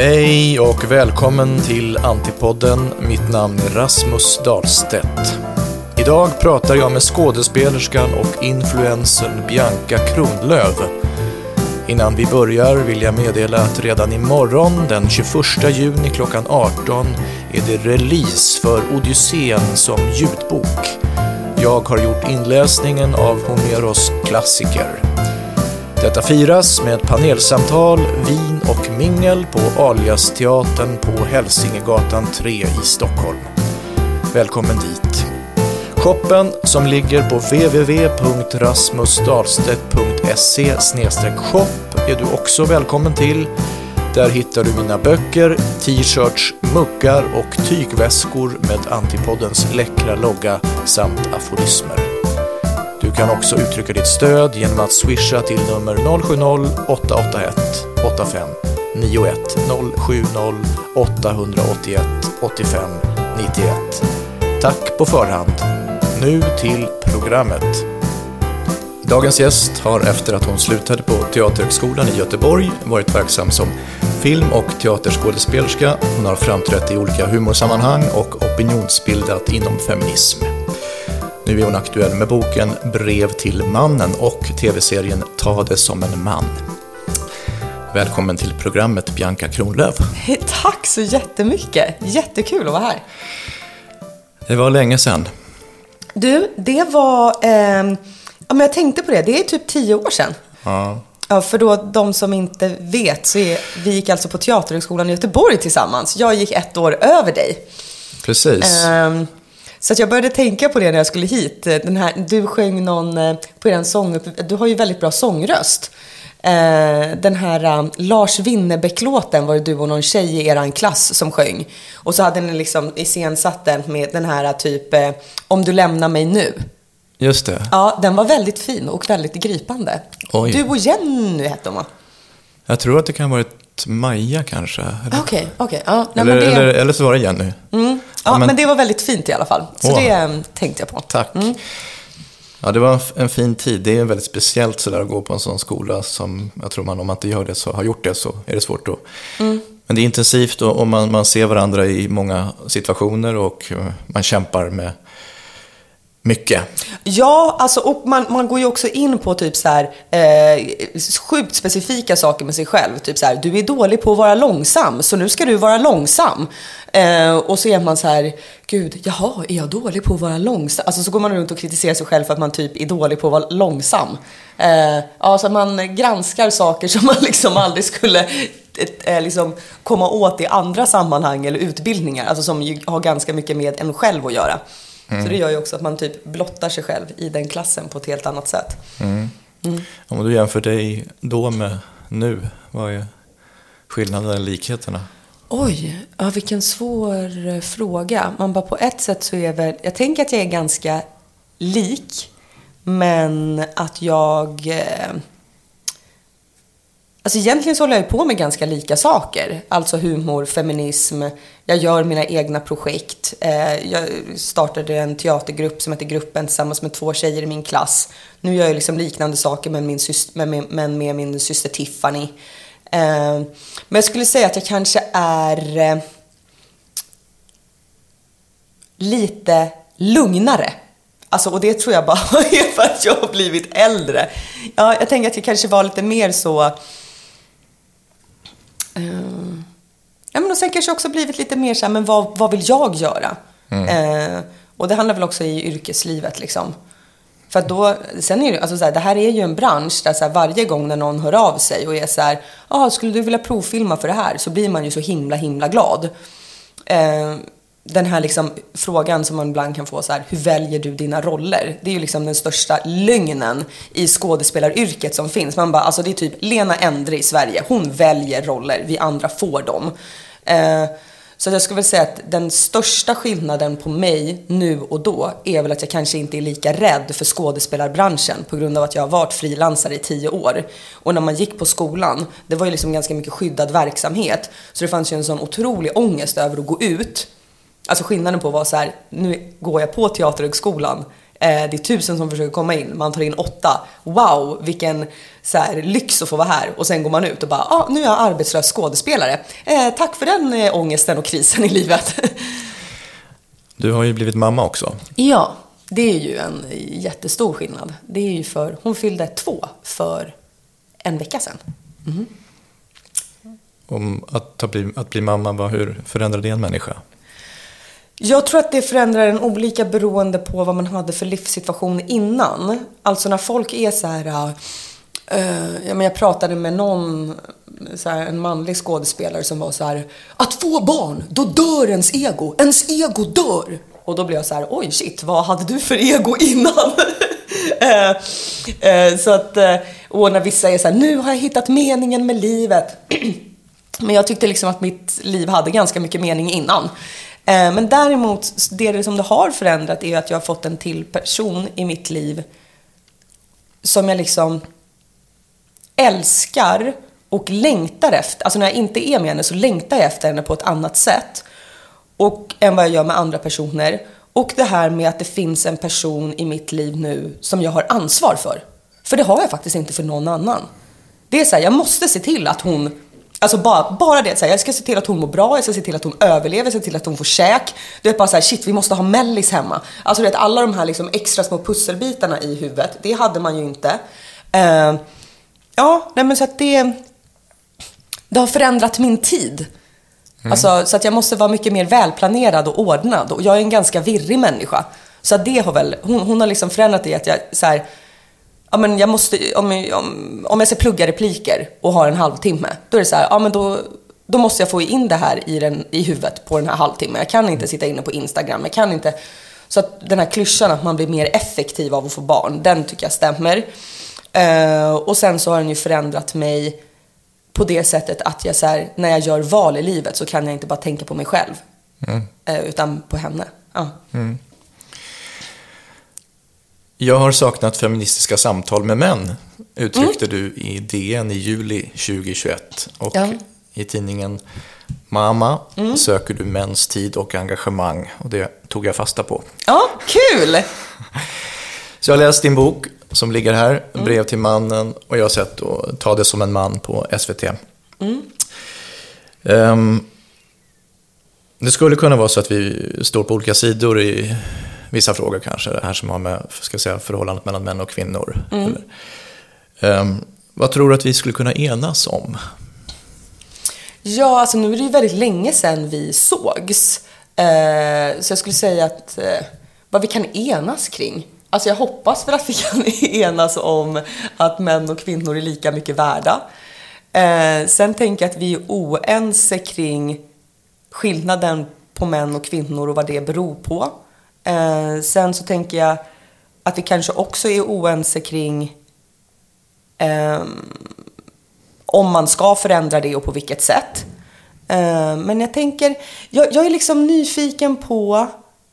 Hej och välkommen till Antipodden. Mitt namn är Rasmus Dahlstedt. Idag pratar jag med skådespelerskan och influencern Bianca Kronlöf. Innan vi börjar vill jag meddela att redan imorgon den 21 juni klockan 18 är det release för Odysseen som ljudbok. Jag har gjort inläsningen av Homeros klassiker. Detta firas med panelsamtal, vin och mingel på Alias-teatern på Hälsingegatan 3 i Stockholm. Välkommen dit! Shoppen som ligger på www.rasmusdahlstedt.se shop är du också välkommen till. Där hittar du mina böcker, t-shirts, muggar och tygväskor med Antipoddens läckra logga samt aforismer. Du kan också uttrycka ditt stöd genom att swisha till nummer 070-881 85 91 070 881 85 91. Tack på förhand. Nu till programmet. Dagens gäst har efter att hon slutade på Teaterhögskolan i Göteborg varit verksam som film och teaterskådespelerska. Hon har framträtt i olika humorsammanhang och opinionsbildat inom feminism. Nu är hon aktuell med boken Brev till mannen och tv-serien Ta det som en man. Välkommen till programmet Bianca Kronlöf. Tack så jättemycket! Jättekul att vara här. Det var länge sedan. Du, det var... Eh, ja, men jag tänkte på det. Det är typ tio år sedan. Ja. Ja, för då de som inte vet så är, vi gick alltså på Teaterhögskolan i Göteborg tillsammans. Jag gick ett år över dig. Precis. Ehm, så jag började tänka på det när jag skulle hit. Den här, du sjöng någon eh, på er sång, du har ju väldigt bra sångröst. Eh, den här eh, Lars Winnerbäck-låten var det du och någon tjej i eran klass som sjöng. Och så hade ni liksom iscensatt den med den här typ Om du lämnar mig nu. Just det. Ja, den var väldigt fin och väldigt gripande. Oj. Du och Jenny hette hon va? Jag tror att det kan ha varit Maja kanske. Eller, Okej, okej. Ja, nej, eller, men det... eller, eller så var det Jenny. Mm. Ja, men... det var väldigt fint i alla fall. Så Åh. det eh, tänkte jag på. Tack. Ja, det var en fin tid. Det är väldigt speciellt sådär att gå på en sån skola som jag tror man, om man inte gör det så, har gjort det så är det svårt att... Men det är intensivt och, och man, man ser varandra i många situationer och eh, man kämpar med mycket. Ja, alltså, och man, man går ju också in på typ så här, eh, sjukt specifika saker med sig själv. Typ så här, du är dålig på att vara långsam, så nu ska du vara långsam. Eh, och så är man så här, gud, jaha, är jag dålig på att vara långsam? Alltså så går man runt och kritiserar sig själv för att man typ är dålig på att vara långsam. Eh, ja, så man granskar saker som man liksom aldrig skulle eh, liksom komma åt i andra sammanhang eller utbildningar. Alltså som har ganska mycket med en själv att göra. Så det gör ju också att man typ blottar sig själv i den klassen på ett helt annat sätt. Om du jämför dig då med nu, vad är skillnaderna eller likheterna? Oj, ja, vilken svår eh, fråga. Man bara på ett sätt så är väl, jag tänker att jag är ganska lik, men att jag... Alltså egentligen så håller jag ju på med ganska lika saker. Alltså humor, feminism, jag gör mina egna projekt. Eh, jag startade en teatergrupp som heter Gruppen tillsammans med två tjejer i min klass. Nu gör jag liksom liknande saker med min syster, med, med, men med min syster Tiffany. Eh, men jag skulle säga att jag kanske är eh, lite lugnare. Alltså, och det tror jag bara är för att jag har blivit äldre. Ja, jag tänker att jag kanske var lite mer så... Eh, ja, men och sen kanske också blivit lite mer så här, men vad, vad vill jag göra? Eh, och det handlar väl också i yrkeslivet liksom. För att då, sen är det, alltså så här, det här är ju en bransch där så här, varje gång när någon hör av sig och är så här, ah, skulle du vilja provfilma för det här? Så blir man ju så himla, himla glad. Eh, den här liksom frågan som man ibland kan få så här, hur väljer du dina roller? Det är ju liksom den största lögnen i skådespelaryrket som finns. Man bara, alltså det är typ Lena Endre i Sverige, hon väljer roller, vi andra får dem. Eh, så jag skulle väl säga att den största skillnaden på mig nu och då är väl att jag kanske inte är lika rädd för skådespelarbranschen på grund av att jag har varit frilansare i tio år. Och när man gick på skolan, det var ju liksom ganska mycket skyddad verksamhet. Så det fanns ju en sån otrolig ångest över att gå ut. Alltså skillnaden på att vara så här, nu går jag på Teaterhögskolan Eh, det är tusen som försöker komma in, man tar in åtta. Wow, vilken så här, lyx att få vara här. Och sen går man ut och bara, ah, nu är jag arbetslös skådespelare. Eh, tack för den eh, ångesten och krisen i livet. Du har ju blivit mamma också. Ja, det är ju en jättestor skillnad. Det är ju för, hon fyllde två för en vecka sedan. Mm. Om att, bli, att bli mamma, hur förändrar det en människa? Jag tror att det förändrar en olika beroende på vad man hade för livssituation innan. Alltså när folk är så här... Uh, ja, men jag pratade med någon, så här, en manlig skådespelare som var så här. Att få barn, då dör ens ego. Ens ego dör. Och då blev jag så här, oj shit, vad hade du för ego innan? uh, uh, så att, och när vissa är så här, nu har jag hittat meningen med livet. Men jag tyckte liksom att mitt liv hade ganska mycket mening innan. Eh, men däremot, det som det har förändrat är att jag har fått en till person i mitt liv som jag liksom älskar och längtar efter. Alltså när jag inte är med henne så längtar jag efter henne på ett annat sätt. Och, än vad jag gör med andra personer. Och det här med att det finns en person i mitt liv nu som jag har ansvar för. För det har jag faktiskt inte för någon annan. Det är så här, jag måste se till att hon Alltså bara, bara det, så här, jag ska se till att hon mår bra, jag ska se till att hon överlever, jag ska se till att hon får käk. Du vet bara såhär, shit vi måste ha mellis hemma. Alltså du vet alla de här liksom extra små pusselbitarna i huvudet, det hade man ju inte. Uh, ja, nej men så att det, det har förändrat min tid. Mm. Alltså, så att jag måste vara mycket mer välplanerad och ordnad. Och jag är en ganska virrig människa. Så att det har väl, hon, hon har liksom förändrat det att jag så här, ja, men jag måste, om, om, om jag ska plugga repliker och har en halvtimme, då är det så här, ja men då, då måste jag få in det här i, den, i huvudet på den här halvtimmen. Jag kan inte sitta inne på Instagram, jag kan inte... Så att den här klyschan att man blir mer effektiv av att få barn, den tycker jag stämmer. Uh, och sen så har den ju förändrat mig på det sättet att jag så här, när jag gör val i livet så kan jag inte bara tänka på mig själv. Mm. Uh, utan på henne. Ja. Mm. Jag har saknat feministiska samtal med män, uttryckte mm. du i DN i juli 2021. Och ja. i tidningen Mama mm. söker du mäns tid och engagemang. Och det tog jag fasta på. Ja, kul! Så jag har läst din bok som ligger här, mm. Brev till mannen. Och jag har sett och Ta det som en man på SVT. Mm. Um, det skulle kunna vara så att vi står på olika sidor i vissa frågor kanske. Det här som har med ska säga, förhållandet mellan män och kvinnor. Mm. Um, vad tror du att vi skulle kunna enas om? Ja, alltså nu är det ju väldigt länge sedan vi sågs. Uh, så jag skulle säga att uh, vad vi kan enas kring. Alltså jag hoppas väl att vi kan enas om att män och kvinnor är lika mycket värda. Uh, sen tänker jag att vi är oense kring skillnaden på män och kvinnor och vad det beror på. Eh, sen så tänker jag att vi kanske också är oense kring eh, om man ska förändra det och på vilket sätt. Eh, men jag tänker, jag, jag, är liksom nyfiken på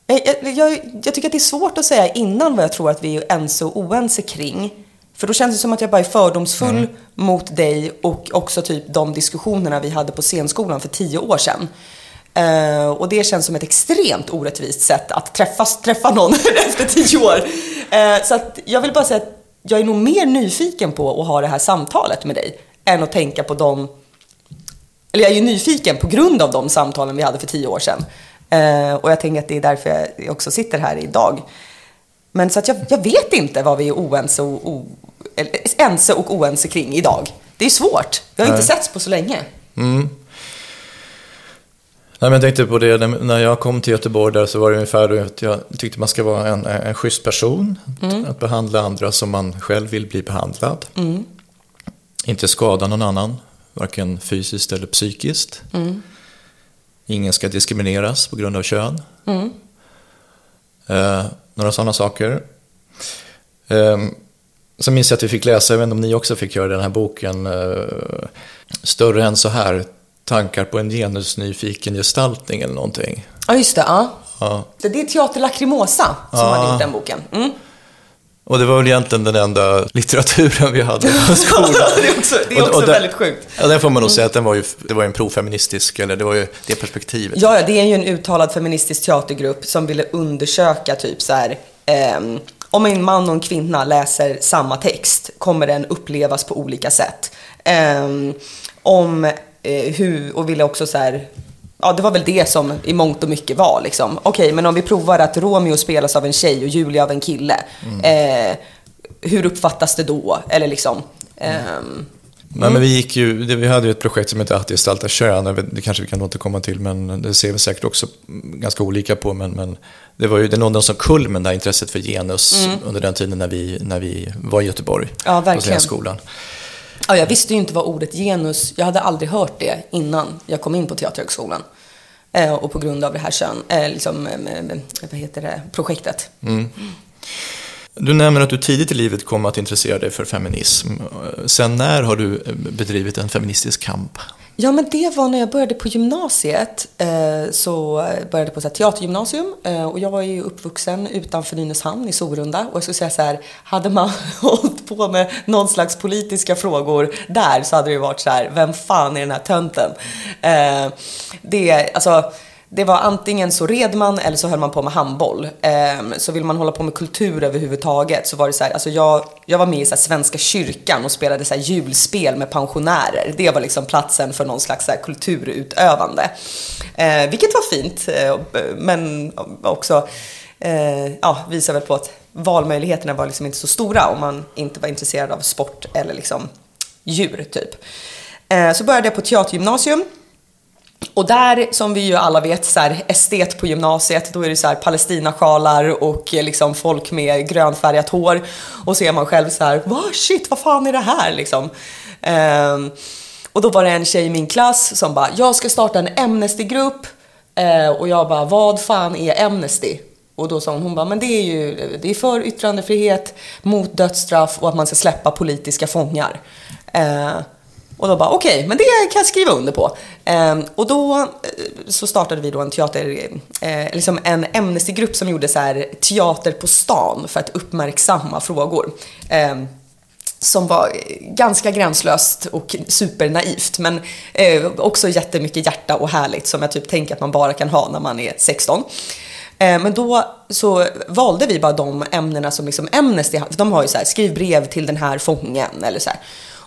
jag, jag, jag, tycker att det är svårt att säga innan vad jag tror att vi är ense och oense kring. För då känns det som att jag bara är fördomsfull mm. mot dig och också typ de diskussionerna vi hade på scenskolan för tio år sedan. Uh, och det känns som ett extremt orättvist sätt att träffas, träffa någon efter tio år. Uh, så att jag vill bara säga att jag är nog mer nyfiken på att ha det här samtalet med dig än att tänka på de... Eller jag är ju nyfiken på grund av de samtalen vi hade för tio år sedan. Uh, och jag tänker att det är därför jag också sitter här idag. Men så att jag, jag vet inte vad vi är oense och, o, ense och oense kring idag. Det är svårt. Vi har inte setts på så länge. Mm. Nej, men jag tänkte på det, när jag kom till Göteborg där så var det ungefär att jag tyckte man ska vara en, en schysst person. Mm. Att behandla andra som man själv vill bli behandlad. Mm. Inte skada någon annan, varken fysiskt eller psykiskt. Mm. Ingen ska diskrimineras på grund av kön. Mm. Eh, några sådana saker. Eh, Sen minns jag att vi fick läsa, jag vet inte om ni också fick göra den här boken, eh, Större än så här, tankar på en genusnyfiken gestaltning eller någonting. Ja, just det. Ja. ja. Det är Teater Lacrimosa som ja. hade gjort den boken. Mm. Och det var väl egentligen den enda litteraturen vi hade på skolan. det är också, det är också och, och väldigt sjukt. Ja, den får man nog säga att den var ju, det var en profeministisk, eller det var ju det perspektivet. Ja, ja, det är ju en uttalad feministisk teatergrupp som ville undersöka typ så här, eh, om en man och en kvinna läser samma text kommer den upplevas på olika sätt. Um, om eh, hur, och ville också så här, ja det var väl det som i mångt och mycket var liksom. Okej, men om vi provar att Romeo spelas av en tjej och Julia av en kille. Mm. Eh, hur uppfattas det då? Eller liksom. Um, Nej, men vi gick ju, vi hade ju ett projekt som hette Att gestalta kön, det kanske vi kan återkomma till, men det ser vi säkert också ganska olika på. Men, men det var ju det nådde som kulmen, det här intresset för genus mm. under den tiden när vi, när vi var i Göteborg. Ja, verkligen. På skolan. Ja, jag visste ju inte vad ordet genus, jag hade aldrig hört det innan jag kom in på Teaterhögskolan. Eh, och på grund av det här kön, eh, liksom, eh, eh vad heter det, projektet. Mm. Du nämner att du tidigt i livet kom att intressera dig för feminism. Eh, sen när har du eh, bedrivit en feministisk kamp? Ja, men det var när jag började på gymnasiet. Eh, så började på så här, teatergymnasium eh, och jag var ju uppvuxen utanför Nynäshamn i Sorunda. Och jag skulle säga så här, hade man hållit på med någon slags politiska frågor där så hade det ju varit så här, vem fan är den här tönten? Eh, det, alltså det var antingen så red man eller så höll man på med handboll. Ehm, så vill man hålla på med kultur överhuvudtaget så var det så här, alltså jag, jag var med i så här Svenska kyrkan och spelade så här julspel med pensionärer. Det var liksom platsen för någon slags så här kulturutövande. Ehm, vilket var fint, eh, men också eh, ja, visar väl på att valmöjligheterna var liksom inte så stora om man inte var intresserad av sport eller liksom djur typ. Ehm, så började jag på teatergymnasium och där, som vi ju alla vet, så här, estet på gymnasiet, då är det så här palestinasjalar och eh, liksom folk med grönfärgat hår. Och så är man själv så här, vad shit, vad fan är det här liksom? Um, och då var det en tjej i min klass som bara, jag ska starta en Amnesty-grupp. Uh, och jag bara, vad fan är Amnesty? Och då sa hon, hon bara, men det är ju det är för yttrandefrihet, mot dödsstraff och att man ska släppa politiska fångar. Uh, och då bara okej, okay, men det kan jag skriva under på. Eh, och då eh, så startade vi då en teater, eh, liksom en ämnesgrupp som gjorde så här teater på stan för att uppmärksamma frågor. Eh, som var ganska gränslöst och supernaivt men eh, också jättemycket hjärta och härligt som jag typ tänker att man bara kan ha när man är 16. Ehm, men då så valde vi bara de ämnena som liksom Amnesty, de har ju så här, skriv brev till den här fången eller så här.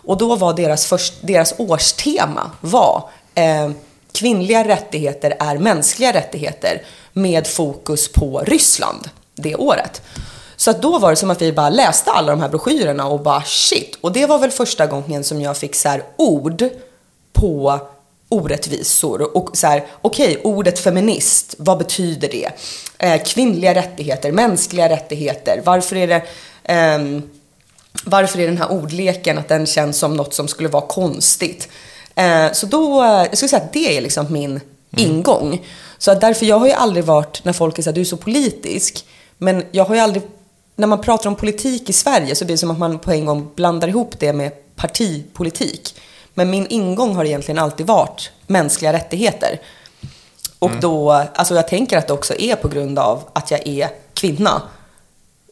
Och då var deras, först, deras årstema var eh, kvinnliga rättigheter är mänskliga rättigheter med fokus på Ryssland det året. Så att då var det som att vi bara läste alla de här broschyrerna och bara shit. Och det var väl första gången som jag fick så ord på orättvisor och så här, okej, okay, ordet feminist, vad betyder det? Eh, kvinnliga rättigheter, mänskliga rättigheter, varför är det eh, varför är den här ordleken att den känns som något som skulle vara konstigt? Eh, så då, jag skulle säga att det är liksom min mm. ingång. Så att därför, jag har ju aldrig varit, när folk säger att du är så politisk, men jag har ju aldrig, när man pratar om politik i Sverige så blir det som att man på en gång blandar ihop det med partipolitik. Men min ingång har egentligen alltid varit mänskliga rättigheter. Och mm. då, alltså jag tänker att det också är på grund av att jag är kvinna.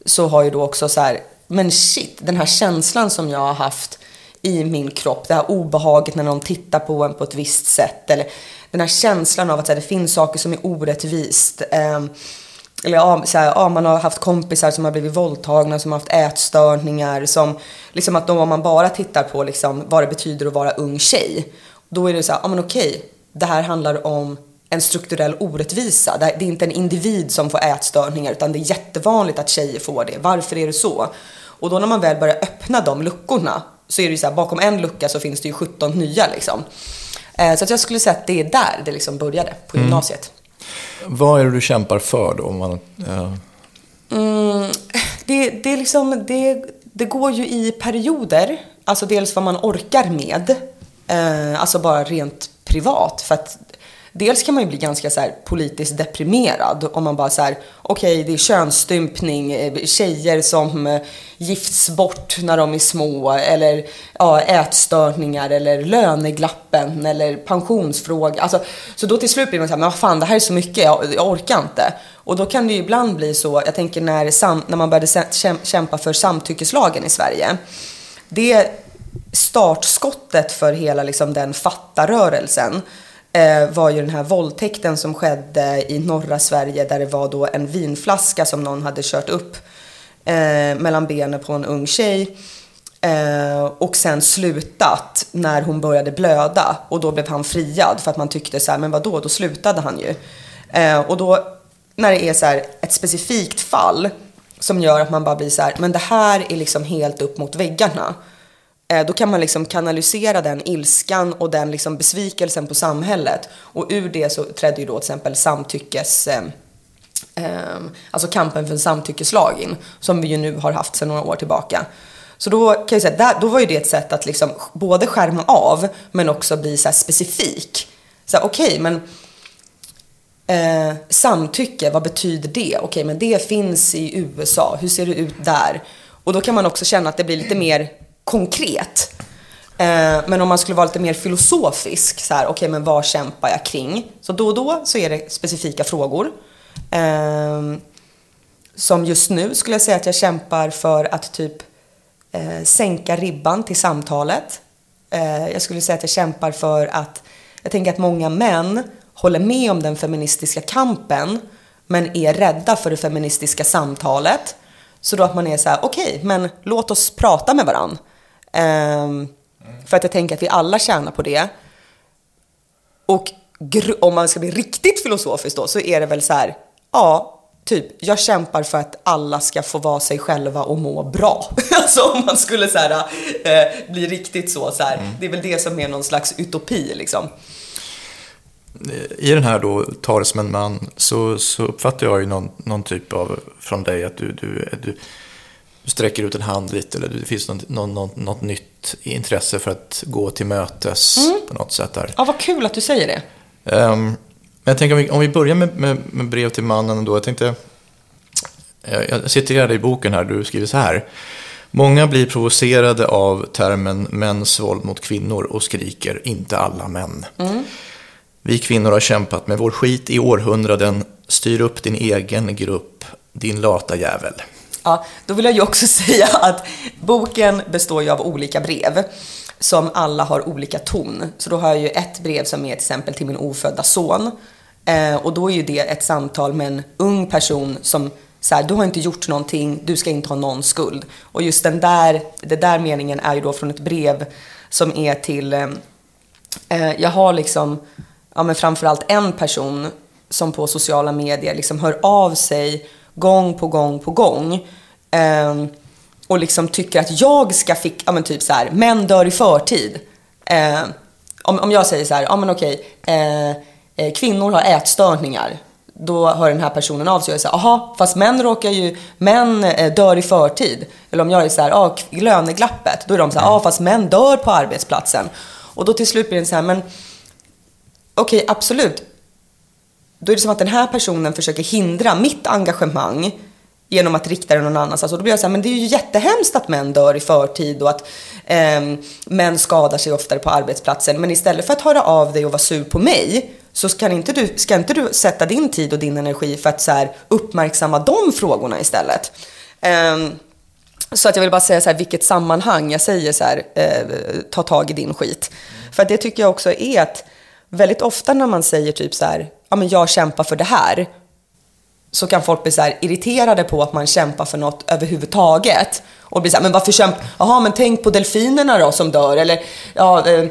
Så har ju då också så här, men shit, den här känslan som jag har haft i min kropp, det här obehaget när någon tittar på en på ett visst sätt, eller den här känslan av att här, det finns saker som är orättvist. Eh, eller ja, så här, ja, man har haft kompisar som har blivit våldtagna, som har haft ätstörningar, som liksom att då om man bara tittar på liksom vad det betyder att vara ung tjej, då är det så här, ja men okej, det här handlar om en strukturell orättvisa. Det är inte en individ som får ätstörningar utan det är jättevanligt att tjejer får det. Varför är det så? Och då när man väl börjar öppna de luckorna så är det ju så här, bakom en lucka så finns det ju 17 nya liksom. Eh, så att jag skulle säga att det är där det liksom började, på mm. gymnasiet. Vad är det du kämpar för då? Om man, uh... mm, det, det, är liksom, det, det går ju i perioder. Alltså dels vad man orkar med. Eh, alltså bara rent privat. För att dels kan man ju bli ganska så här, politiskt deprimerad om man bara så här, okej okay, det är könsstympning, eh, tjejer som eh, gifts bort när de är små eller ja, ätstörningar eller löneglappen eller pensionsfråga. Alltså, så då till slut blir man så här, men vad fan det här är så mycket, jag, jag orkar inte. Och då kan det ju ibland bli så, jag tänker när, sam, när man började kämpa för samtyckeslagen i Sverige. Det startskottet för hela liksom, den fattarörelsen Eh, var ju den här våldtäkten som skedde i norra Sverige där det var då en vinflaska som någon hade kört upp eh, mellan benen på en ung tjej. Eh, och sen slutat när hon började blöda och då blev han friad för att man tyckte så här, men vadå, då slutade han ju. Eh, och då när det är så här, ett specifikt fall som gör att man bara blir så här, men det här är liksom helt upp mot väggarna. Eh, då kan man liksom kanalisera den ilskan och den liksom besvikelsen på samhället. Och ur det så trädde ju då till exempel samtyckes... Eh, eh, alltså kampen för en samtyckeslag in, som vi ju nu har haft sedan några år tillbaka. Så då kan jag säga, där, då var ju det ett sätt att liksom både skärma av, men också bli så specifik. Så okej, okay, men eh, samtycke, vad betyder det? Okej, okay, men det finns i USA, hur ser det ut där? Och då kan man också känna att det blir lite mer konkret. Eh, men om man skulle vara lite mer filosofisk, så här, okej, okay, men vad kämpar jag kring? Så då och då så är det specifika frågor. Ehm, som just nu skulle jag säga att jag kämpar för att typ eh, sänka ribban till samtalet. Eh, jag skulle säga att jag kämpar för att, jag tänker att många män håller med om den feministiska kampen, men är rädda för det feministiska samtalet. Så då att man är så här, okej, okay, men låt oss prata med varandra. Um, för att jag tänker att vi alla tjänar på det. Och om man ska bli riktigt filosofisk då, så är det väl så här, ja, typ, jag kämpar för att alla ska få vara sig själva och må bra. alltså om man skulle så här, eh, bli riktigt så, så här, mm. det är väl det som är någon slags utopi liksom. I den här då, talesmän man, så, så uppfattar jag ju någon, någon typ av, från dig, att du, du, du du sträcker ut en hand lite eller det finns något, något, något nytt intresse för att gå till mötes mm. på något sätt där. Ja, vad kul att du säger det. Um, men jag tänker om vi, om vi börjar med, med, med, brev till mannen då. Jag tänkte, jag citerade i boken här, du skriver så här. Många blir provocerade av termen mäns våld mot kvinnor och skriker inte alla män. Mm. Vi kvinnor har kämpat med vår skit i århundraden. Styr upp din egen grupp, din lata jävel. Ja, då vill jag ju också säga att boken består ju av olika brev som alla har olika ton. Så då har jag ju ett brev som är till exempel till min ofödda son. Eh, och då är ju det ett samtal med en ung person som så här, du har inte gjort någonting, du ska inte ha någon skuld. Och just den där, den där meningen är ju då från ett brev som är till, eh, eh jag har liksom, ja men framförallt en person som på sociala medier liksom hör av sig gång på gång på gång. Eh, och liksom tycker att jag ska fick, ja men typ så här, män dör i förtid. Eh, om, om jag säger så här, ja men okej, eh, eh, kvinnor har ätstörningar. Då hör den här personen av sig och säger, aha, fast män råkar ju, män eh, dör i förtid. Eller om jag är så här, ja, löneglappet. Då är de så här, ja fast män dör på arbetsplatsen. Och då till slut blir det så här, men okej, absolut då är det som att den här personen försöker hindra mitt engagemang genom att rikta det någon annanstans. och då blir jag så här, men det är ju jättehemskt att män dör i förtid och att eh, män skadar sig oftare på arbetsplatsen. Men istället för att höra av dig och vara sur på mig så ska inte du, ska inte du sätta din tid och din energi för att så här, uppmärksamma de frågorna istället. Eh, så att jag vill bara säga så här, vilket sammanhang jag säger så här, eh, ta tag i din skit. För att det tycker jag också är att väldigt ofta när man säger typ så här, ja men jag kämpar för det här, så kan folk bli så irriterade på att man kämpar för något överhuvudtaget. Och bli så här, men varför kämpar, jaha men tänk på delfinerna då som dör, eller ja, eh,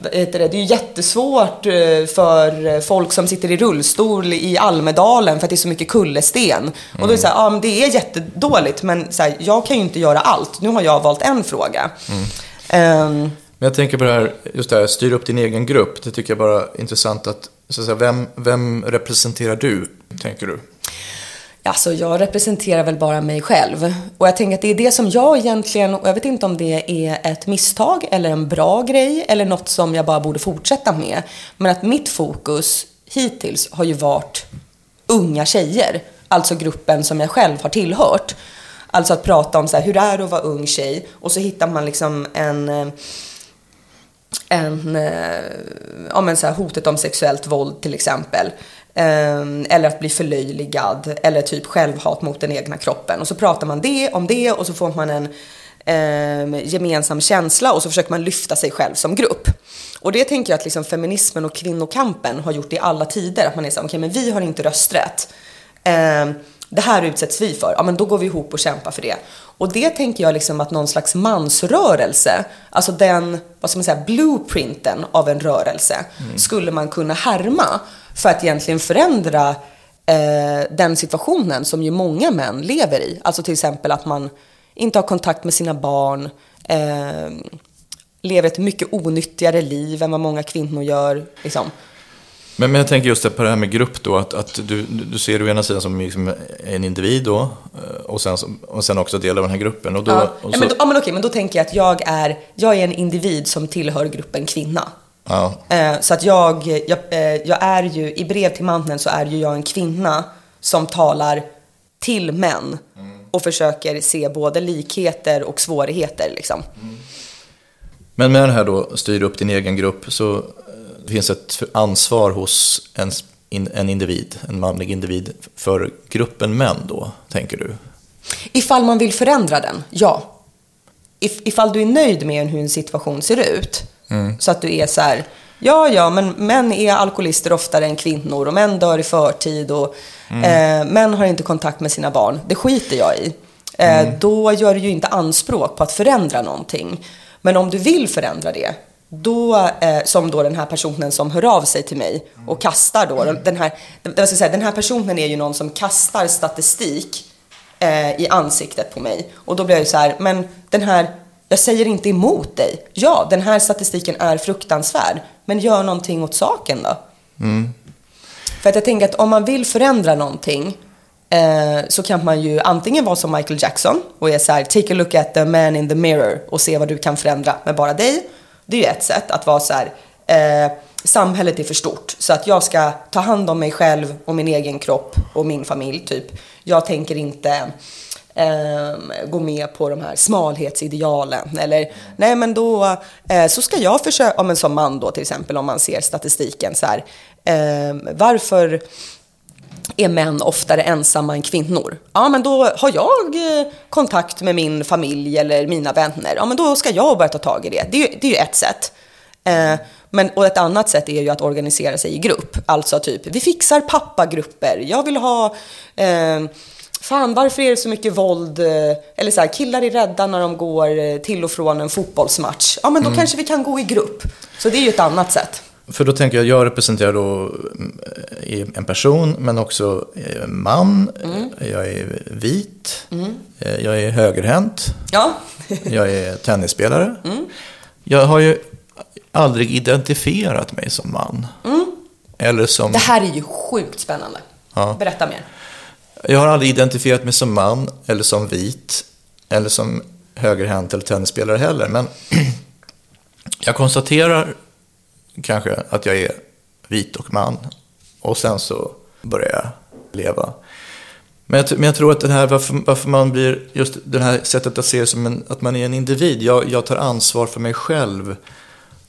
det, det är ju jättesvårt eh, för folk som sitter i rullstol i Almedalen för att det är så mycket kullersten. Mm. Och då är det så här, ja men det är jättedåligt men så här, jag kan ju inte göra allt. Nu har jag valt en fråga. Mm. Um, men jag tänker på det här, just det här, styr upp din egen grupp. Det tycker jag bara är intressant att, så att säga, vem, vem representerar du, tänker du? Alltså, jag representerar väl bara mig själv. Och jag tänker att det är det som jag egentligen, och jag vet inte om det är ett misstag eller en bra grej eller något som jag bara borde fortsätta med. Men att mitt fokus hittills har ju varit unga tjejer. Alltså gruppen som jag själv har tillhört. Alltså att prata om så här, hur det är att vara ung tjej och så hittar man liksom en eh, en, eh, ja, men så här, hotet om sexuellt våld till exempel. Ehm, eller att bli förlöjligad eller typ självhat mot den egna kroppen. Och så pratar man det om det och så får man en eh, gemensam känsla och så försöker man lyfta sig själv som grupp. Och det tänker jag att liksom feminismen och kvinnokampen har gjort i alla tider. Att man är så okej okay, men vi har inte rösträtt. Eh, det här utsätts vi för, ja men då går vi ihop och kämpar för det. Och det tänker jag liksom att någon slags mansrörelse, alltså den, vad ska man säga, blueprinten av en rörelse, mm. skulle man kunna härma för att egentligen förändra eh, den situationen som ju många män lever i. Alltså till exempel att man inte har kontakt med sina barn, eh, lever ett mycket onyttigare liv än vad många kvinnor gör. Liksom. Men, men jag tänker just på det här med grupp då, att, att du, du ser å ena sidan som liksom en individ då, eh, och sen, och sen också del av den här gruppen. Och då, ja. och så... ja, men då, ja, men okej, men då tänker jag att jag är, jag är en individ som tillhör gruppen kvinna. Ja. Eh, så att jag, jag, eh, jag är ju, i brev till mannen så är ju jag en kvinna som talar till män mm. och försöker se både likheter och svårigheter liksom. Mm. Men med det här då, styr upp din egen grupp, så det finns ett ansvar hos en, en individ, en manlig individ, för gruppen män då, tänker du? Ifall man vill förändra den, ja. If, ifall du är nöjd med hur en situation ser ut, mm. så att du är så här, ja, ja, men män är alkoholister oftare än kvinnor och män dör i förtid och mm. eh, män har inte kontakt med sina barn. Det skiter jag i. Eh, mm. Då gör du ju inte anspråk på att förändra någonting. Men om du vill förändra det, då, eh, som då den här personen som hör av sig till mig och kastar då, den här, jag ska säga, den här personen är ju någon som kastar statistik eh, i ansiktet på mig. Och då blir jag ju så här, men den här, jag säger inte emot dig. Ja, den här statistiken är fruktansvärd, men gör någonting åt saken då. Mm. För att jag tänker att om man vill förändra någonting eh, så kan man ju antingen vara som Michael Jackson och är så här, take a look at the man in the mirror och se vad du kan förändra med bara dig. Det är ju ett sätt att vara så här, eh, samhället är för stort så att jag ska ta hand om mig själv och min egen kropp och min familj typ. Jag tänker inte eh, gå med på de här smalhetsidealen eller nej men då eh, så ska jag försöka, ja men som man då till exempel om man ser statistiken så här, eh, varför är män oftare ensamma än kvinnor. Ja, men då har jag eh, kontakt med min familj eller mina vänner. Ja, men då ska jag börja ta tag i det. Det är ju, det är ju ett sätt. Eh, men, och ett annat sätt är ju att organisera sig i grupp. Alltså typ, vi fixar pappagrupper. Jag vill ha... Eh, fan, varför är det så mycket våld? Eh, eller så här, killar är rädda när de går eh, till och från en fotbollsmatch. Ja, men då mm. kanske vi kan gå i grupp. Så det är ju ett annat sätt. För då tänker jag, jag representerar då eh, en person, men också man. Mm. Jag är vit. Mm. Eh, jag är högerhänt. Ja. jag är tennisspelare. Mm. Jag har ju aldrig identifierat mig som man. Mm. Eller som... Det här är ju sjukt spännande. Ja. Berätta mer. Jag har aldrig identifierat mig som man, eller som vit, eller som högerhänt eller tennisspelare heller. Men jag konstaterar kanske att jag är vit och man. Och sen så börjar jag leva. Men jag, men jag tror att det här, varför, varför, man blir, just det här sättet att se det som en, att man är en individ. Jag, jag tar ansvar för mig själv.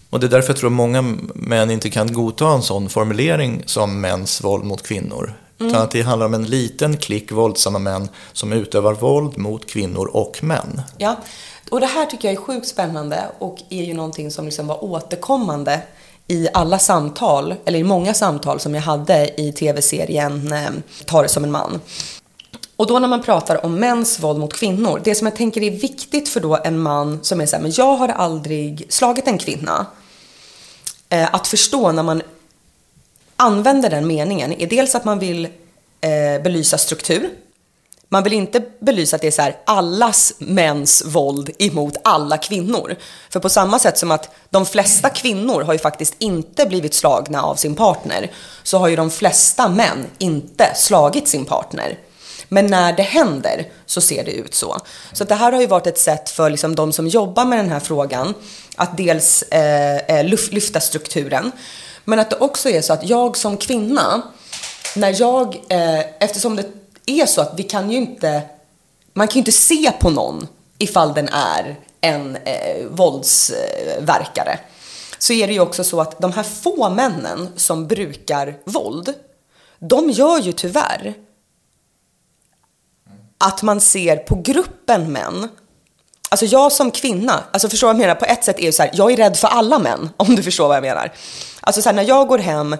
Och det är därför jag tror att många män inte kan godta en sån formulering som mäns våld mot kvinnor. Mm. Utan att det handlar om en liten klick våldsamma män som utövar våld mot kvinnor och män. Ja, och det här tycker jag är sjukt spännande och är ju någonting som liksom var återkommande i alla samtal, eller i många samtal som jag hade i tv-serien eh, Ta det som en man. Och då när man pratar om mäns våld mot kvinnor, det som jag tänker är viktigt för då en man som är så här, men jag har aldrig slagit en kvinna. Eh, att förstå när man använder den meningen är dels att man vill eh, belysa struktur, man vill inte belysa att det är så här, allas mäns våld emot alla kvinnor. För på samma sätt som att de flesta kvinnor har ju faktiskt inte blivit slagna av sin partner, så har ju de flesta män inte slagit sin partner. Men när det händer så ser det ut så. Så det här har ju varit ett sätt för liksom de som jobbar med den här frågan att dels eh, eh lyfta strukturen, men att det också är så att jag som kvinna, när jag, eh, eftersom det är så att vi kan ju inte, man kan ju inte se på någon ifall den är en eh, våldsverkare. Så är det ju också så att de här få männen som brukar våld, de gör ju tyvärr att man ser på gruppen män Alltså jag som kvinna, alltså förstår vad jag menar? På ett sätt är det så här, jag är rädd för alla män, om du förstår vad jag menar. Alltså så här, när jag går hem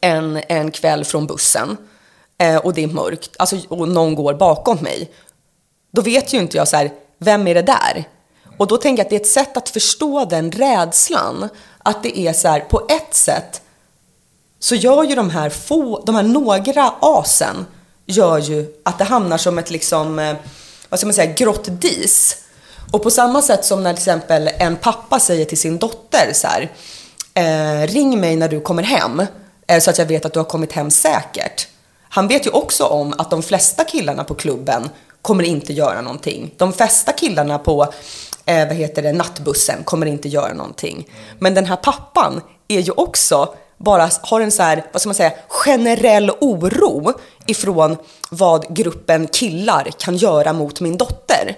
en, en kväll från bussen eh, och det är mörkt, alltså, och någon går bakom mig, då vet ju inte jag så här, vem är det där? Och då tänker jag att det är ett sätt att förstå den rädslan. Att det är så här, på ett sätt så gör ju de här få, de här några asen, gör ju att det hamnar som ett liksom, eh, vad ska man säga, grått dis. Och på samma sätt som när till exempel en pappa säger till sin dotter så här, eh, ring mig när du kommer hem, eh, så att jag vet att du har kommit hem säkert. Han vet ju också om att de flesta killarna på klubben kommer inte göra någonting. De flesta killarna på eh, vad heter det, nattbussen kommer inte göra någonting. Men den här pappan är ju också bara har en så här, vad ska man säga, generell oro ifrån vad gruppen killar kan göra mot min dotter.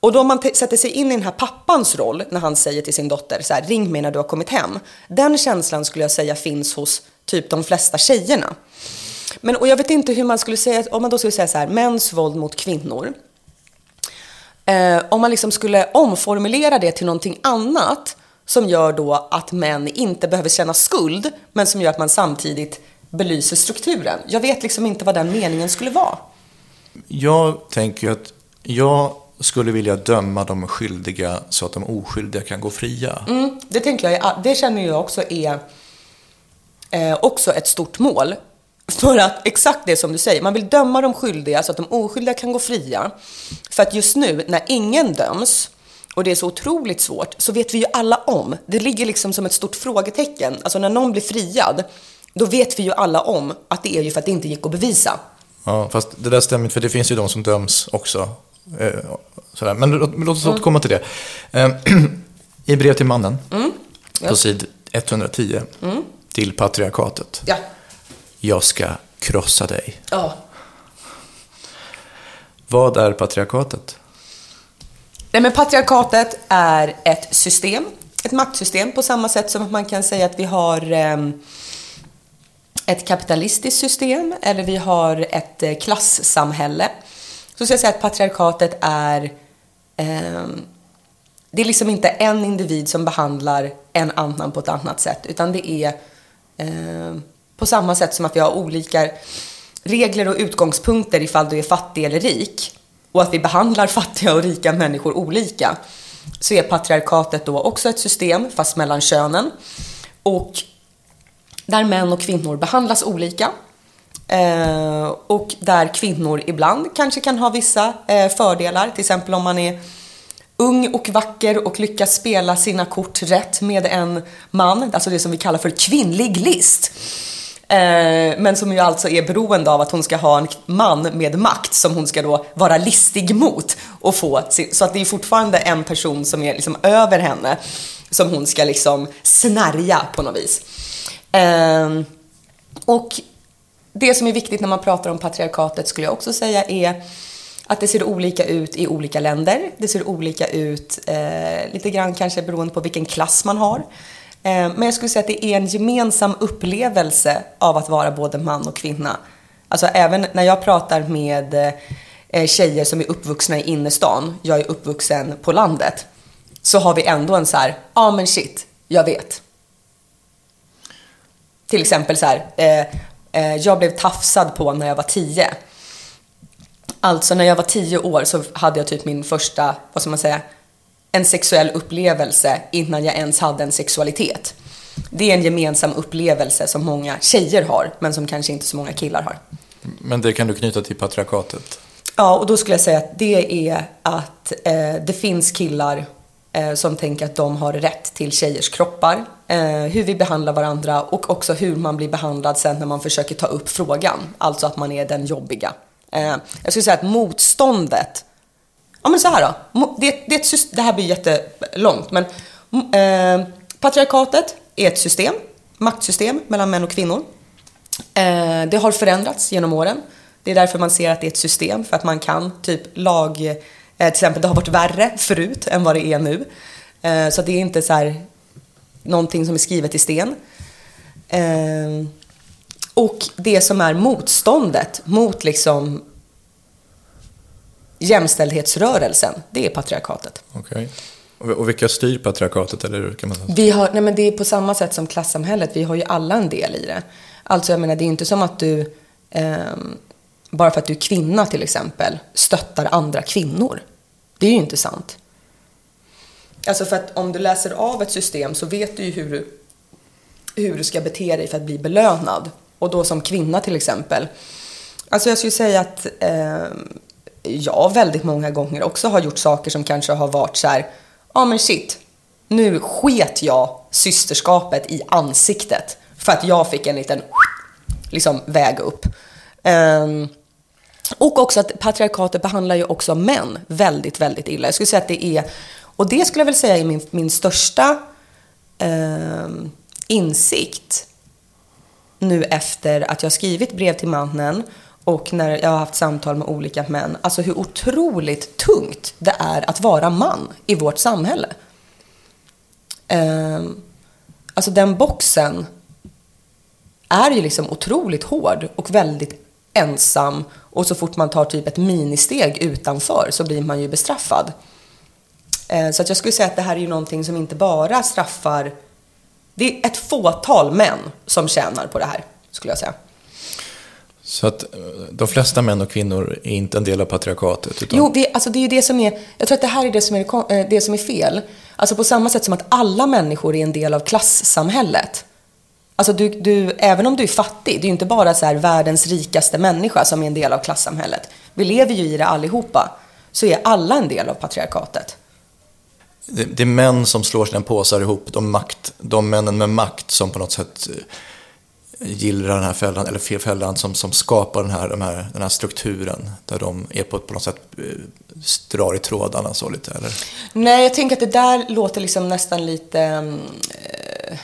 Och då om man sätter sig in i den här pappans roll när han säger till sin dotter så här, ring mig när du har kommit hem. Den känslan skulle jag säga finns hos typ de flesta tjejerna. Men och jag vet inte hur man skulle säga, om man då skulle säga så här, mäns våld mot kvinnor. Eh, om man liksom skulle omformulera det till någonting annat som gör då att män inte behöver känna skuld, men som gör att man samtidigt belyser strukturen. Jag vet liksom inte vad den meningen skulle vara. Jag tänker att jag skulle vilja döma de skyldiga så att de oskyldiga kan gå fria. Mm, det, tänker jag, det känner jag också är eh, också ett stort mål. För att exakt det som du säger, man vill döma de skyldiga så att de oskyldiga kan gå fria. För att just nu, när ingen döms, och det är så otroligt svårt, så vet vi ju alla om. Det ligger liksom som ett stort frågetecken. Alltså när någon blir friad, då vet vi ju alla om att det är ju för att det inte gick att bevisa. Ja, fast det där stämmer inte, för det finns ju de som döms också. Eh, sådär. Men låt, låt oss mm. återkomma till det. Eh, I brev till mannen, mm. på sid 110, mm. till patriarkatet. Ja. Jag ska krossa dig. Ja. Vad är patriarkatet? Nej, men patriarkatet är ett system, ett maktsystem på samma sätt som att man kan säga att vi har eh, ett kapitalistiskt system eller vi har ett eh, klassamhälle. Så ska jag säga att patriarkatet är eh, det är liksom inte en individ som behandlar en annan på ett annat sätt, utan det är eh, på samma sätt som att vi har olika regler och utgångspunkter ifall du är fattig eller rik och att vi behandlar fattiga och rika människor olika så är patriarkatet då också ett system, fast mellan könen. Och där män och kvinnor behandlas olika. Eh, och där kvinnor ibland kanske kan ha vissa eh, fördelar, till exempel om man är ung och vacker och lyckas spela sina kort rätt med en man, alltså det som vi kallar för kvinnlig list. Eh, men som ju alltså är beroende av att hon ska ha en man med makt som hon ska då vara listig mot och få. Så att det är fortfarande en person som är liksom över henne som hon ska liksom snärja på något vis. Ehm, och det som är viktigt när man pratar om patriarkatet skulle jag också säga är att det ser olika ut i olika länder. Det ser olika ut eh, lite grann kanske beroende på vilken klass man har. Eh, men jag skulle säga att det är en gemensam upplevelse av att vara både man och kvinna. Alltså även när jag pratar med eh, tjejer som är uppvuxna i innerstan, jag är uppvuxen på landet, så har vi ändå en så här, ja ah, men shit, jag vet. Till exempel så här, eh, eh, jag blev tafsad på när jag var tio. Alltså när jag var tio år så hade jag typ min första, vad ska man säga, en sexuell upplevelse innan jag ens hade en sexualitet. Det är en gemensam upplevelse som många tjejer har, men som kanske inte så många killar har. Men det kan du knyta till patriarkatet? Ja, och då skulle jag säga att det är att eh, det finns killar eh, som tänker att de har rätt till tjejers kroppar, eh, hur vi behandlar varandra och också hur man blir behandlad sen när man försöker ta upp frågan, alltså att man är den jobbiga. Eh, jag skulle säga att motståndet Ja men så här då. Det, det, är ett det här blir jättelångt men eh, patriarkatet är ett system, maktsystem mellan män och kvinnor. Eh, det har förändrats genom åren. Det är därför man ser att det är ett system, för att man kan typ lag... Eh, till exempel, det har varit värre förut än vad det är nu. Eh, så det är inte så här någonting som är skrivet i sten. Eh, och det som är motståndet mot liksom jämställdhetsrörelsen, det är patriarkatet. Okay. Och vilka styr patriarkatet? Eller kan man säga? Vi har, nej men det är på samma sätt som klassamhället, vi har ju alla en del i det. Alltså jag menar, det är inte som att du... Eh, bara för att du är kvinna till exempel, stöttar andra kvinnor. Det är ju inte sant. Alltså för att om du läser av ett system så vet du ju hur du, hur du ska bete dig för att bli belönad. Och då som kvinna till exempel. Alltså jag skulle säga att eh, jag väldigt många gånger också har gjort saker som kanske har varit så här, ja ah, men shit, nu sket jag systerskapet i ansiktet för att jag fick en liten liksom, väg upp. Um, och också att patriarkatet behandlar ju också män väldigt, väldigt illa. Jag skulle säga att det är, och det skulle jag väl säga är min, min största um, insikt nu efter att jag skrivit brev till mannen och när jag har haft samtal med olika män. Alltså hur otroligt tungt det är att vara man i vårt samhälle. Eh, alltså den boxen är ju liksom otroligt hård och väldigt ensam och så fort man tar typ ett ministeg utanför så blir man ju bestraffad. Eh, så att jag skulle säga att det här är ju någonting som inte bara straffar... Det är ett fåtal män som tjänar på det här, skulle jag säga. Så att eh, de flesta män och kvinnor är inte en del av patriarkatet? Utan... Jo, det, alltså det är ju det som är... Jag tror att det här är det som är, eh, det som är fel. Alltså på samma sätt som att alla människor är en del av klassamhället Alltså du, du, även om du är fattig, det är ju inte bara så här världens rikaste människa som är en del av klassamhället. Vi lever ju i det allihopa. Så är alla en del av patriarkatet. Det, det är män som slår sina påsar ihop, de, makt, de männen med makt som på något sätt eh, gillrar den här fällan, eller fällan som, som skapar den här, de här, den här strukturen där de är på, på något sätt eh, drar i trådarna så lite, eller? Nej, jag tänker att det där låter liksom nästan lite eh,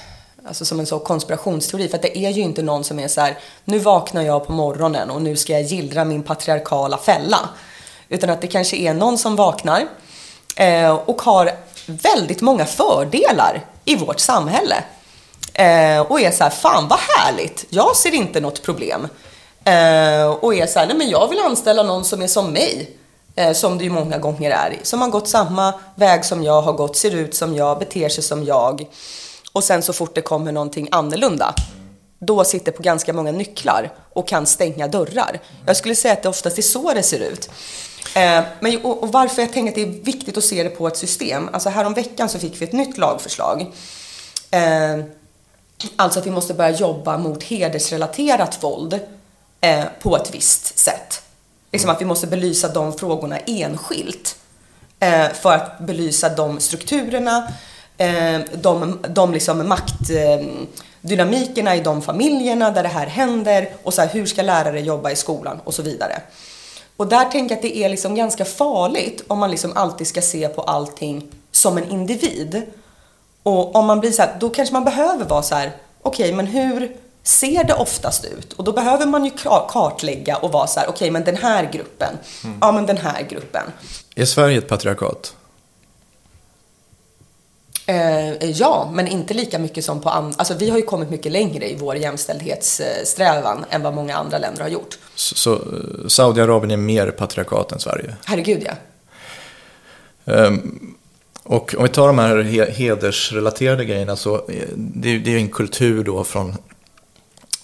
Alltså som en så konspirationsteori. För att det är ju inte någon som är så här, nu vaknar jag på morgonen och nu ska jag gillra min patriarkala fälla. Utan att det kanske är någon som vaknar eh, och har väldigt många fördelar i vårt samhälle. Eh, och är så här, fan vad härligt, jag ser inte något problem. Eh, och är så här, nej men jag vill anställa någon som är som mig. Eh, som det ju många gånger är. Som har gått samma väg som jag har gått, ser ut som jag, beter sig som jag. Och sen så fort det kommer någonting annorlunda, då sitter på ganska många nycklar och kan stänga dörrar. Jag skulle säga att det oftast är så det ser ut. Eh, men, och, och varför jag tänker att det är viktigt att se det på ett system. Alltså häromveckan så fick vi ett nytt lagförslag. Eh, alltså att vi måste börja jobba mot hedersrelaterat våld eh, på ett visst sätt. Liksom att vi måste belysa de frågorna enskilt. Eh, för att belysa de strukturerna, eh, de, de liksom maktdynamikerna i de familjerna där det här händer och så här, hur ska lärare jobba i skolan och så vidare. Och där tänker jag att det är liksom ganska farligt om man liksom alltid ska se på allting som en individ. Och om man blir så här, då kanske man behöver vara så här, okej, okay, men hur ser det oftast ut? Och då behöver man ju kartlägga och vara så här, okej, okay, men den här gruppen, mm. ja men den här gruppen. Är Sverige ett patriarkat? Eh, ja, men inte lika mycket som på andra. Alltså vi har ju kommit mycket längre i vår jämställdhetssträvan än vad många andra länder har gjort. Så, så Saudiarabien är mer patriarkat än Sverige? Herregud, ja. Um, och om vi tar de här hedersrelaterade grejerna så eh, det, det är en kultur då från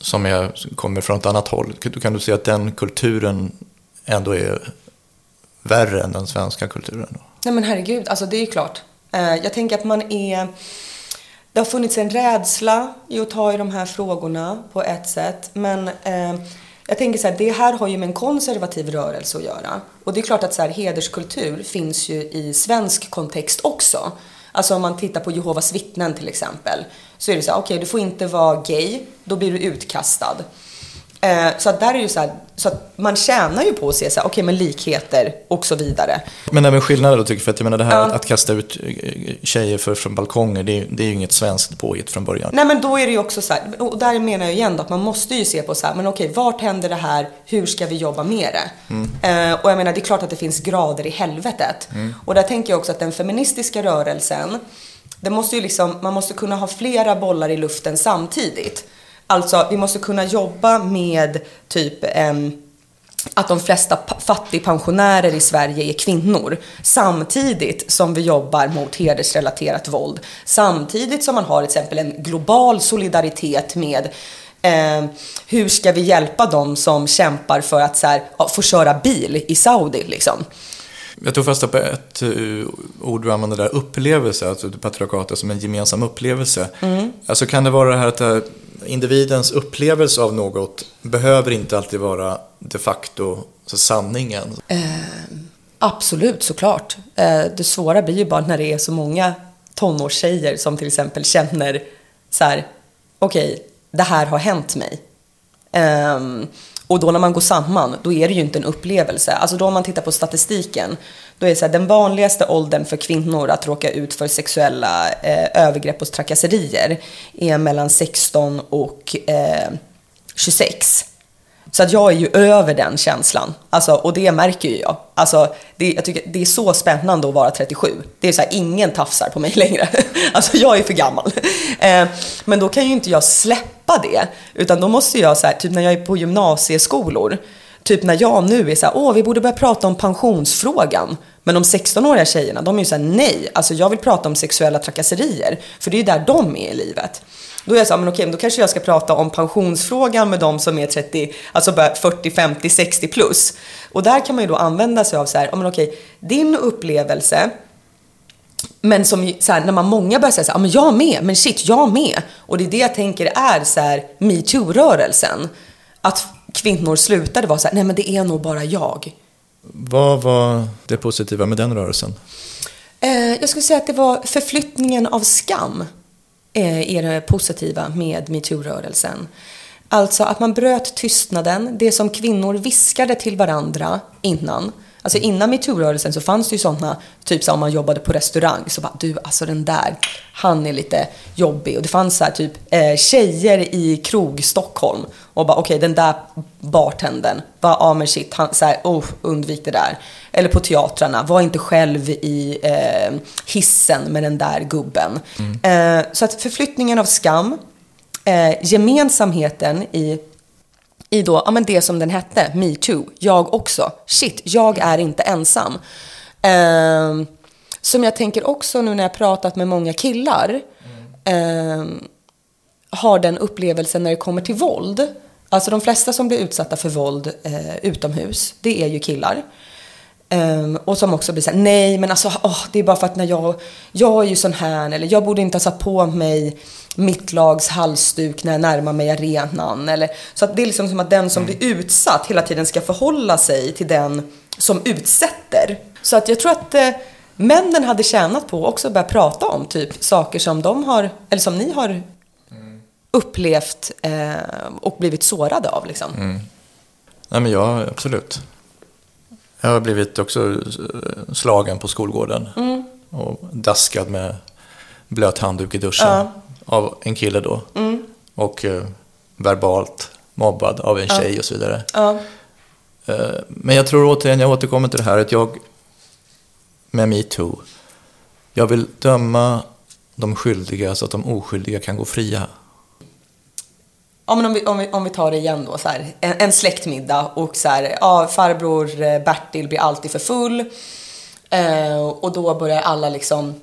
som är, kommer från ett annat håll. Då Kan du säga att den kulturen ändå är värre än den svenska kulturen? Då? Nej men herregud, alltså det är ju klart. Eh, jag tänker att man är... Det har funnits en rädsla i att ta i de här frågorna på ett sätt. Men eh, jag tänker så här, det här har ju med en konservativ rörelse att göra. Och det är klart att så här, hederskultur finns ju i svensk kontext också. Alltså om man tittar på Jehovas vittnen till exempel. Så är det så här, okej okay, du får inte vara gay, då blir du utkastad. Eh, så att där är ju så här, så att man tjänar ju på att se så här, okej okay, men likheter och så vidare. Men även skillnader då tycker jag, för att jag menar det här ja. att kasta ut eh, tjejer för, från balkonger, det är, det är ju inget svenskt påhitt från början. Nej men då är det ju också så här, och där menar jag igen då, att man måste ju se på så här, men okej, okay, vart händer det här, hur ska vi jobba med det? Mm. Eh, och jag menar, det är klart att det finns grader i helvetet. Mm. Och där tänker jag också att den feministiska rörelsen, det måste ju liksom, man måste kunna ha flera bollar i luften samtidigt. Alltså, vi måste kunna jobba med typ um, att de flesta fattigpensionärer i Sverige är kvinnor. Samtidigt som vi jobbar mot hedersrelaterat våld. Samtidigt som man har till exempel en global solidaritet med Eh, hur ska vi hjälpa dem som kämpar för att så här, få köra bil i Saudi liksom? Jag tog fasta på ett uh, ord du använde där, upplevelse, alltså patriarkatet som en gemensam upplevelse. Mm. Alltså kan det vara det här att uh, individens upplevelse av något behöver inte alltid vara de facto så sanningen? Eh, absolut, såklart. Eh, det svåra blir ju bara när det är så många tonårstjejer som till exempel känner så här, okej, okay, det här har hänt mig. Eh, och då när man går samman, då är det ju inte en upplevelse. Alltså då om man tittar på statistiken, då är det så här, den vanligaste åldern för kvinnor att råka ut för sexuella eh, övergrepp och trakasserier är mellan 16 och eh, 26. Så att jag är ju över den känslan. Alltså, och det märker ju jag. Alltså, det, jag tycker det är så spännande att vara 37. Det är så här, ingen tafsar på mig längre. Alltså jag är för gammal. Eh, men då kan ju inte jag släppa det. Utan då måste jag, så här, typ när jag är på gymnasieskolor, typ när jag nu är så här, åh vi borde börja prata om pensionsfrågan. Men de 16-åriga tjejerna, de är ju såhär, nej, alltså jag vill prata om sexuella trakasserier. För det är ju där de är i livet. Då är jag så men okej, då kanske jag ska prata om pensionsfrågan med de som är 30, alltså 40, 50, 60 plus. Och där kan man ju då använda sig av så här, men okej, din upplevelse men som så här, när man många börjar säga så här, men jag med, men shit, jag med. Och det är det jag tänker är så här metoo-rörelsen. Att kvinnor slutade vara så här, nej men det är nog bara jag. Vad var det positiva med den rörelsen? Eh, jag skulle säga att det var förflyttningen av skam. Eh, är det positiva med metoo-rörelsen. Alltså att man bröt tystnaden, det som kvinnor viskade till varandra innan. Alltså innan metoo-rörelsen så fanns det ju sådana, typ så om man jobbade på restaurang, så bara du alltså den där, han är lite jobbig. Och det fanns så här, typ eh, tjejer i krog Stockholm och bara okej okay, den där bartendern, bara ja men shit, han, så här, oh, undvik det där. Eller på teatrarna, var inte själv i eh, hissen med den där gubben. Mm. Eh, så att förflyttningen av skam, eh, gemensamheten i i då, ja men det som den hette, metoo, jag också. Shit, jag är inte ensam. Eh, som jag tänker också nu när jag pratat med många killar, eh, har den upplevelsen när det kommer till våld. Alltså de flesta som blir utsatta för våld eh, utomhus, det är ju killar. Um, och som också blir såhär, nej men alltså oh, det är bara för att när jag, jag är ju sån här, eller jag borde inte ha satt på mig mitt lags halsduk när jag närmar mig arenan. Eller, så att det är liksom som att den som mm. blir utsatt hela tiden ska förhålla sig till den som utsätter. Så att jag tror att eh, männen hade tjänat på också att börja prata om typ saker som de har, eller som ni har mm. upplevt eh, och blivit sårade av liksom. Mm. Nej men ja, absolut. Jag har blivit också slagen på skolgården mm. och daskad med blöt handduk i duschen ja. Av en kille då. Mm. Och eh, verbalt mobbad av en ja. tjej och så vidare. Ja. Eh, men jag tror återigen, jag återkommer till det här att jag med metoo, jag vill döma de skyldiga så att de oskyldiga kan gå fria. Ja, men om, vi, om, vi, om vi tar det igen då, så här, en, en släktmiddag och så här, ja, farbror eh, Bertil blir alltid för full. Eh, och då börjar alla liksom,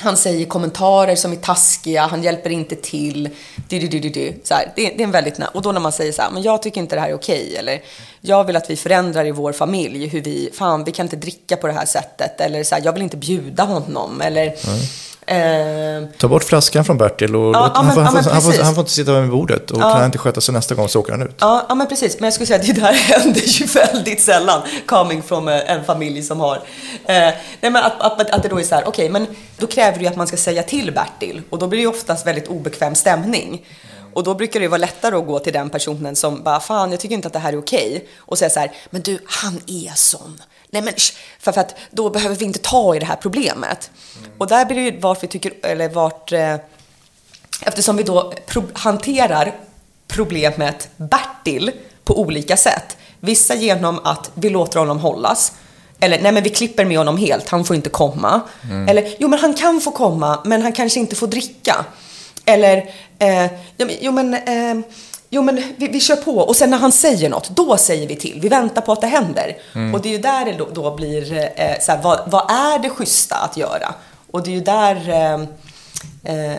han säger kommentarer som är taskiga, han hjälper inte till. Du, du, du, du, Så här, det, det, är en väldigt, och då när man säger så här, men jag tycker inte det här är okej, eller jag vill att vi förändrar i vår familj, hur vi, fan vi kan inte dricka på det här sättet, eller så här, jag vill inte bjuda honom, eller mm Eh, Ta bort flaskan från Bertil och ja, ja, men, han, får, ja, han, får, han, får, han, får, inte sitta vid bordet. Och kan han inte sköta sig nästa gång så åker han ut. Ja, ja, men precis. Men jag skulle säga att det där händer ju väldigt sällan. Coming from en familj som har... Eh, nej, men att, att, att det då är så här, okej, okay, men då kräver det ju att man ska säga till Bertil. Och då blir det ju oftast väldigt obekväm stämning. Och då brukar det vara lättare att gå till den personen som bara, fan jag tycker inte att det här är okej. Okay. Och säga så här, men du, han är sån. Nej men för, för att då behöver vi inte ta i det här problemet. Mm. Och där blir det ju vart vi tycker, eller vart, eh, eftersom vi då pro hanterar problemet Bertil på olika sätt. Vissa genom att vi låter honom hållas. Eller nej men vi klipper med honom helt, han får inte komma. Mm. Eller jo men han kan få komma, men han kanske inte får dricka. Eller, eh, jo men, eh, Jo men vi, vi kör på och sen när han säger något, då säger vi till. Vi väntar på att det händer. Mm. Och det är ju där det då, då blir, eh, så här, vad, vad, är det schyssta att göra? Och det är ju där... Eh, eh,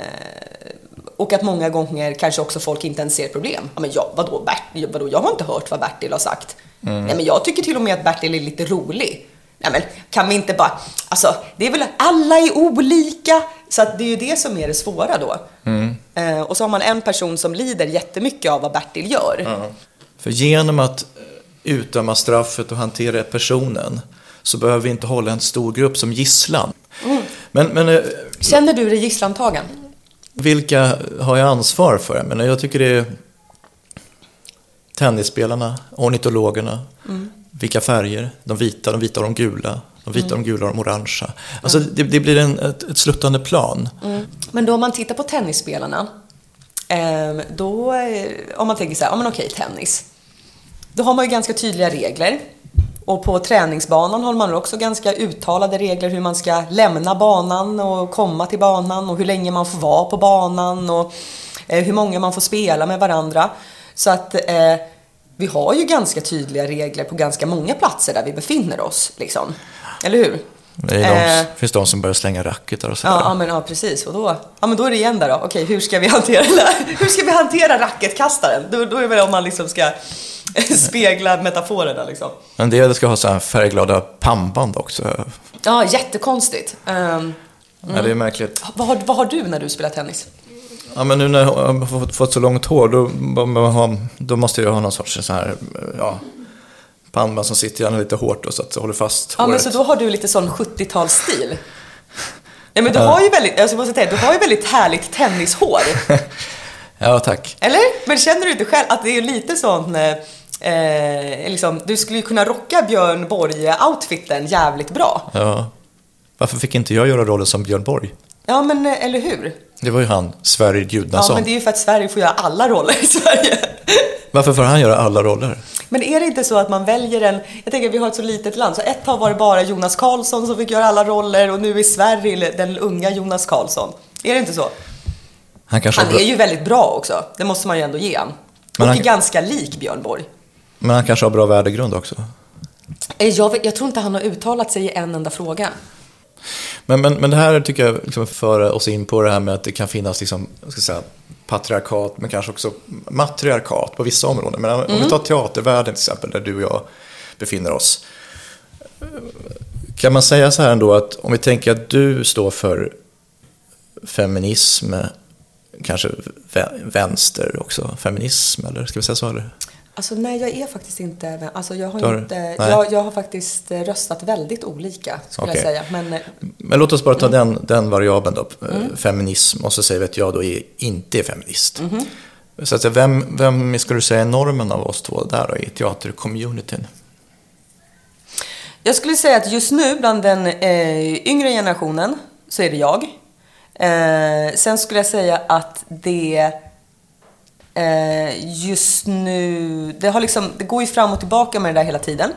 Och att många gånger kanske också folk inte ens ser problem. Ja, men jag, vadå, Bert, vadå, jag har inte hört vad Bertil har sagt. Nej, men jag tycker till och med att Bertil är lite rolig. Nej, men kan vi inte bara, alltså, det är väl, alla är olika. Så att det är ju det som är det svåra då. Eh, och så har man en person som lider jättemycket av vad Bertil gör. För genom att eh, utdöma straffet och hantera personen så behöver vi inte hålla en stor grupp som gisslan. Men, men eh, Känner du dig gisslantagen? vilka har jag ansvar för? Men jag tycker det är tennisspelarna, ornitologerna, vilka färger? De vita, de vita och de gula. De vita, de gula och de orangea. Alltså det, det blir en, ett, ett sluttande plan. Men då om man tittar på tennisspelarna, eh, då, eh, om man tänker så här, ja men okej, tennis. Då har man ju ganska tydliga regler. Och på träningsbanan har man också ganska uttalade regler hur man ska lämna banan och komma till banan och hur länge man får vara på banan och eh, hur många man får spela med varandra. Så att eh, vi har ju ganska tydliga regler på ganska många platser där vi befinner oss. Liksom. Eller hur? Det de, Eh. finns de som börjar slänga racketar och sådär. Ja, ja, men, ja precis. Och då, ja, men då är det igen där då. Okej, hur ska vi hantera, hur ska vi hantera racketkastaren? Då, då är det väl om man liksom ska spegla metaforerna liksom. En del ska ha så här färgglada pannband också. Ja, jättekonstigt. Ehm, Ja, det är märkligt. vad, har, vad har du när du spelar tennis? Ja, men nu när jag har fått, så långt hår, då, då måste jag ha någon sorts så här, ja, pannband som sitter gärna lite hårt och så att det håller fast Ja, men håret. så då har du lite sån 70-talsstil. Nej, men du har ju väldigt, alltså, jag måste säga, du har ju väldigt härligt tennishår. Ja, tack. Eller? Men känner du inte själv att det är lite sån, eh, eh, liksom, du skulle ju kunna rocka Björn Borg-outfiten jävligt bra. Ja. Varför fick inte jag göra rollen som Björn Borg? Ja, men eh, eller hur? Det var ju han, Sverrir Ja, Gudnason. men det är ju för att Sverige får göra alla roller i Sverige. Varför får han göra alla roller? Men är det inte så att man väljer en... Jag tänker vi har ett så litet land, så ett tag var det bara Jonas Karlsson som fick göra alla roller och nu är Sverige den unga Jonas Karlsson. Är det inte så? Han kanske Han är ju väldigt bra också, det måste man ju ändå ge han. Men Och han- är ganska lik Björn Borg. men han kanske har bra värdegrund också. Eh, Jag, jag tror inte han har uttalat sig i en enda fråga. Men, men, men det här tycker jag liksom för oss in på det här med att det kan finnas liksom, ska säga, patriarkat, men kanske också matriarkat på vissa områden. Men om vi tar teatervärlden till exempel, där du och jag befinner oss. Kan man säga så här ändå att om vi tänker att du står för feminism, kanske vä- vänster också, feminism, eller ska vi säga så? Eller? Alltså nej, jag är faktiskt inte... Alltså jag har, inte... Jag, jag har faktiskt eh, röstat väldigt olika, skulle Okej. jag säga. Men eh, Men låt oss bara ta den, den variabeln då, eh, Mm. feminism, och så säger vi att jag då är, inte är feminist. Mm-hmm. Så att, vem, vem skulle du säga är normen av oss två där då, i teatercommunityn? Jag skulle säga att just nu bland den eh, yngre generationen så är det jag. Eh, sen skulle jag säga att det Eh, just nu, det, har liksom, det går ju fram och tillbaka med det där hela tiden.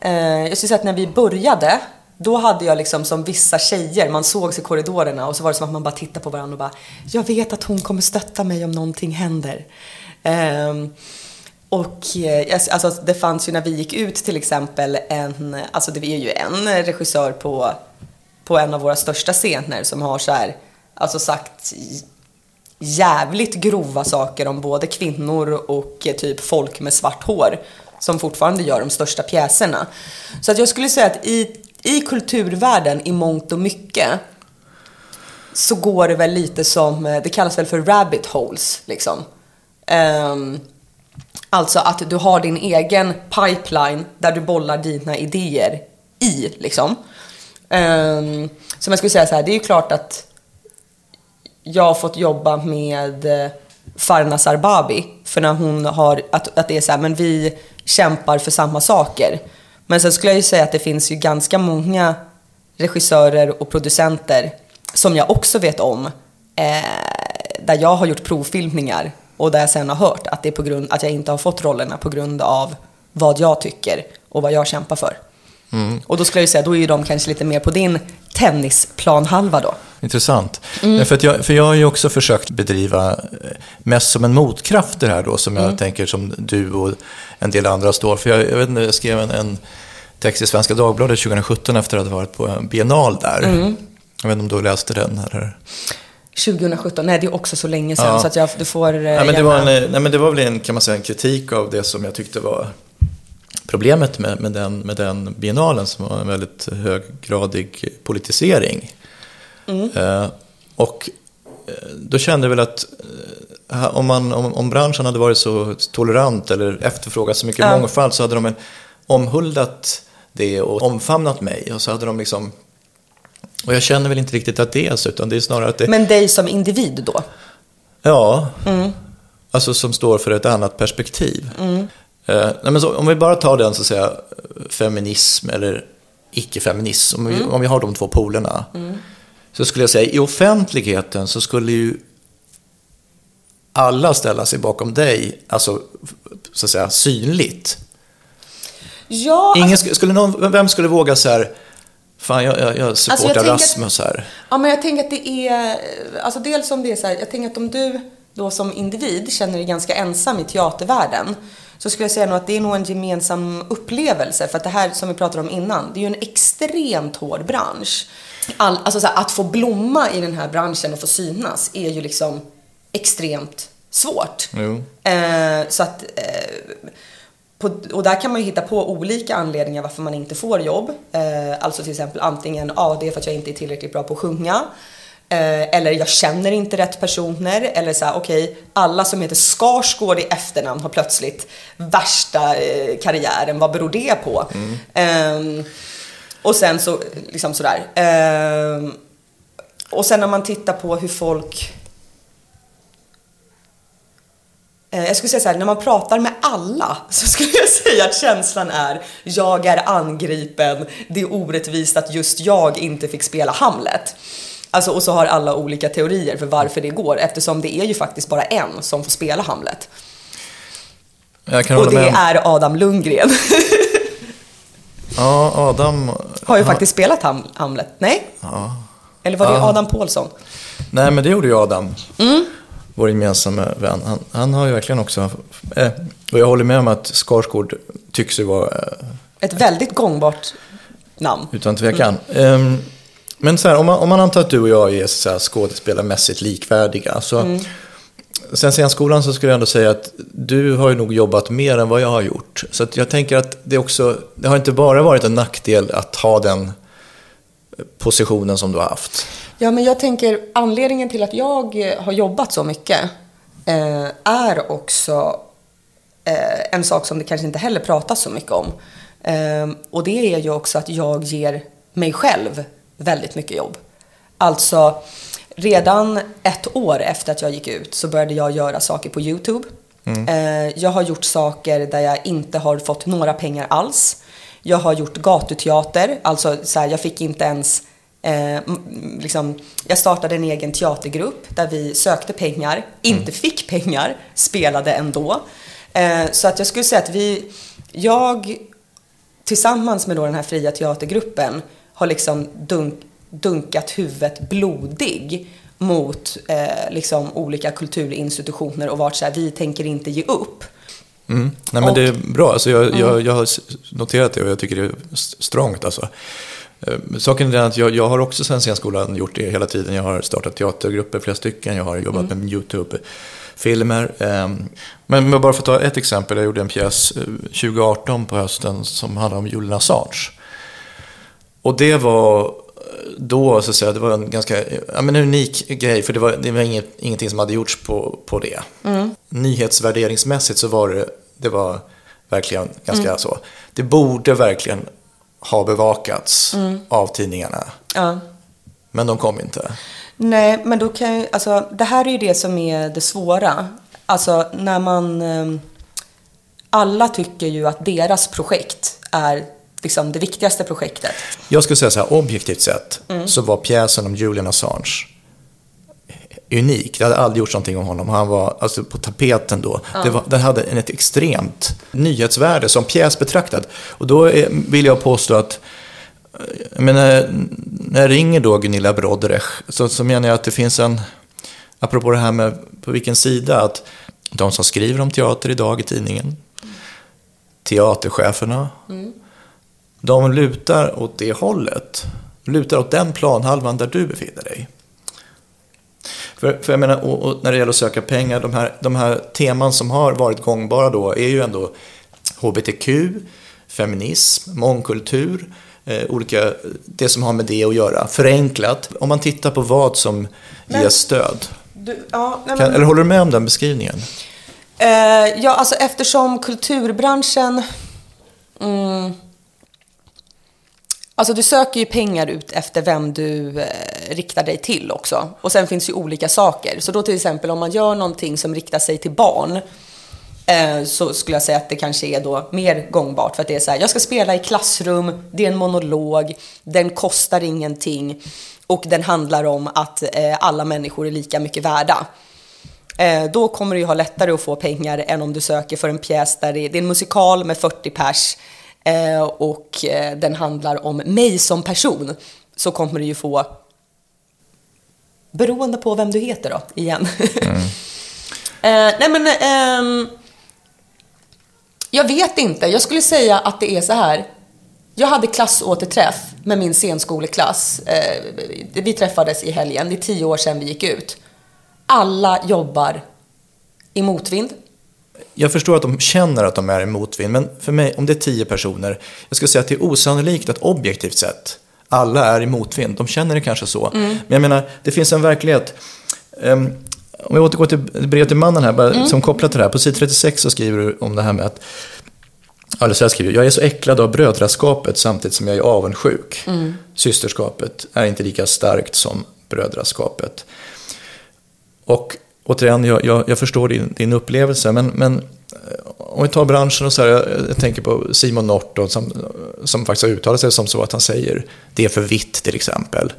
Eh, jag skulle säga att när vi började, då hade jag liksom som vissa tjejer, man sågs i korridorerna och så var det som att man bara tittade på varandra och bara Jag vet att hon kommer stötta mig om någonting händer. Ehm, och eh, alltså, det fanns ju när vi gick ut till exempel en, alltså det är ju en regissör på, på en av våra största scener som har så här, alltså sagt jävligt grova saker om både kvinnor och eh, typ folk med svart hår som fortfarande gör de största pjäserna. Så att jag skulle säga att i, i kulturvärlden i mångt och mycket så går det väl lite som, eh, det kallas väl för rabbit holes liksom. Um, alltså att du har din egen pipeline där du bollar dina idéer i liksom. Um, som jag skulle säga så här, det är ju klart att jag har fått jobba med eh, Farna Sarbabi. För när hon har, att, att det är så här, men vi kämpar för samma saker. Men sen skulle jag ju säga att det finns ju ganska många regissörer och producenter som jag också vet om. Eh, där jag har gjort provfilmningar och där jag sen har hört att det är på grund att jag inte har fått rollerna på grund av vad jag tycker och vad jag kämpar för. Och då skulle jag ju säga, då är ju de kanske lite mer på din tennisplanhalva då. Intressant. Mm. Nej, För, jag, för jag har ju också försökt bedriva, eh, mest som en motkraft det här då, som Mm. jag tänker som du och en del andra står för. Jag, jag, vet inte, jag skrev en, en text i Svenska Dagbladet 2017 efter att ha varit på en biennal där. Mm. Jag vet inte om du läste den? Eller? 2017, nej det är också så länge sedan Ja. så att jag, du får eh, Nej, men det, var gärna- en, nej, men det var väl en, kan man säga, en kritik av det som jag tyckte var problemet med, med, den, med den biennalen som var en väldigt höggradig politisering. Eh, och eh, då kände jag väl att eh, om, man, om, om branschen hade varit så tolerant eller efterfrågat så mycket Ja. mångfald så hade de väl omhuldat det och omfamnat mig. Och så hade de liksom... Och jag känner väl inte riktigt att det är så, utan det är snarare att det... Men dig som individ då? Ja, alltså som står för ett annat perspektiv. Mm. Eh, nej, men så, om vi bara tar den så att säga feminism eller icke-feminism, om, vi, Mm. om vi har de två polerna. Så skulle jag säga i offentligheten så skulle ju alla ställa sig bakom dig, alltså så att säga synligt. Ja, Ingen, sk- skulle någon, vem skulle våga så här, fan jag, jag, jag supportar Alltså, jag tänker att- Rasmus här. Ja, men jag tänker att det är, alltså dels om det är så här, jag tänker att om du då som individ känner dig ganska ensam i teatervärlden, så skulle jag säga nog att det är nog en gemensam upplevelse. För att det här som vi pratade om innan, det är ju en extremt hård bransch. All, alltså så här, att få blomma i den här branschen och få synas är ju liksom extremt svårt. Eh, så att, eh, på, och där kan man ju hitta på olika anledningar varför man inte får jobb. Eh, alltså till exempel antingen, ja det är för att jag inte är tillräckligt bra på att sjunga. Eh, eller jag känner inte rätt personer. Eller så här, okej, alla som heter Skarsgård i efternamn har plötsligt värsta eh, karriären. Vad beror det på? Ehm, och sen så, liksom sådär. Um, och sen när man tittar på hur folk eh, Jag skulle säga så här, när man pratar med alla så skulle jag säga att känslan är jag är angripen, det är orättvist att just jag inte fick spela Hamlet. Alltså, och så har alla olika teorier för varför det går eftersom det är ju faktiskt bara en som får spela Hamlet. Och det är Adam Lundgren. Ja, Adam... har ju faktiskt spelat Ham- Hamlet. Nej? Ja. Eller var det Ja. Adam Pålsson? Nej, men det gjorde ju Adam. Mm. Vår gemensamma vän. Han, han har ju verkligen också... Eh, och jag håller med om att Skarsgård tycks ju vara, eh, Ett väldigt gångbart namn. utan tvekan. Ehm, men så här, om man, om man antar att du och jag är så här, skådespelarmässigt likvärdiga. Så, Mm. Sen scenskolan så skulle jag ändå säga att du har ju nog jobbat mer än vad jag har gjort. Så jag tänker att det också... Det har inte bara varit en nackdel att ha den positionen som du har haft. Ja, men jag tänker anledningen till att jag eh, har jobbat så mycket eh, är också eh, en sak som det kanske inte heller pratas så mycket om. Eh, och det är ju också att jag ger mig själv väldigt mycket jobb. Alltså, redan ett år efter att jag gick ut så började jag göra saker på YouTube. Eh, jag har gjort saker där jag inte har fått några pengar alls. Jag har gjort gatuteater, alltså så här, jag fick inte ens Eh, liksom, jag startade en egen teatergrupp där vi sökte pengar, inte fick pengar, spelade ändå. Eh, så att jag skulle säga att vi, jag tillsammans med då den här fria teatergruppen har liksom dunk, dunkat huvudet blodig mot eh, liksom olika kulturinstitutioner och varit så här, vi tänker inte ge upp. Mm. Nej, men Och- det är bra. Alltså, jag, jag, jag har noterat det och jag tycker det är s- strongt. Alltså. Eh, Saken är den att jag, jag har också sen scenskolan gjort det hela tiden. Jag har startat teatergrupper, flera stycken. Jag har jobbat med YouTube-filmer. Ehm, Men bara för att ta ett exempel. Jag gjorde en pjäs eh, 2018 på hösten som handlade om Julian Assange. Och det var eh, då, så att säga, det var en ganska ja, men en unik grej. För det var, det var inget, ingenting som hade gjorts på, på det. Nyhetsvärderingsmässigt så var det, det var verkligen ganska så. Det borde verkligen ha bevakats av tidningarna. Ja. Men de kom inte. Nej, men då kan ju, alltså det här är ju det som är det svåra. Alltså när man, eh, alla tycker ju att deras projekt är liksom det viktigaste projektet. Jag skulle säga så här, objektivt sett så var pjäsen om Julian Assange unik. Det hade aldrig gjorts någonting om honom. Han var alltså, på tapeten då. Det var, den hade en- ett extremt nyhetsvärde som pjäs betraktad. Och då är, vill jag påstå att eh, jag menar, när jag ringer då Gunilla Brodrech så, så menar jag att det finns en, apropå det här med på vilken sida, att de som skriver om teater idag i tidningen, teatercheferna, de lutar åt det hållet. Lutar åt den planhalvan där du befinner dig. För, för jag menar, och, och när det gäller att söka pengar, de här, de här teman som har varit gångbara då är ju ändå HBTQ, feminism, mångkultur, eh, olika, det som har med det att göra. Förenklat, om man tittar på vad som Men- ges stöd. Du, ja, nej, Kan, men, eller håller du med om den beskrivningen? eh, ja, alltså eftersom kulturbranschen... Mm, alltså du söker ju pengar ut efter vem du eh, riktar dig till också. Och sen finns ju olika saker. Så då till exempel om man gör någonting som riktar sig till barn eh, så skulle jag säga att det kanske är då mer gångbart. För att det är så här, jag ska spela i klassrum, det är en monolog, den kostar ingenting och den handlar om att eh, alla människor är lika mycket värda. Eh, då kommer du ju ha lättare att få pengar än om du söker för en pjäs där det är, det är en musikal med 40 pers eh, och eh, den handlar om mig som person. Så kommer du ju få, beroende på vem du heter då, igen. eh, nej men, ehm, jag vet inte. Jag skulle säga att det är så här. Jag hade klassåterträff med min scenskoleklass. Eh, vi träffades i helgen. Det är tio år sedan vi gick ut. Alla jobbar i motvind. Jag förstår att de känner att de är i motvind, men för mig, om det är tio personer, jag skulle säga att det är osannolikt att objektivt sett alla är i motvind. De känner det kanske så. Men jag menar, det finns en verklighet. Ehm, om jag återgår till brevet till mannen här, bara, som kopplat till det här. På sid 36 så skriver du om det här med att Eller så här skriver jag, jag är så äcklad av brödraskapet samtidigt som jag är avundsjuk. Systerskapet är inte lika starkt som brödraskapet. Och återigen, jag, jag, jag förstår din, din upplevelse, men, men eh, om vi tar branschen och så här, jag, jag tänker på Simon Norton som, som faktiskt har uttalat sig som så att han säger det är för vitt till exempel.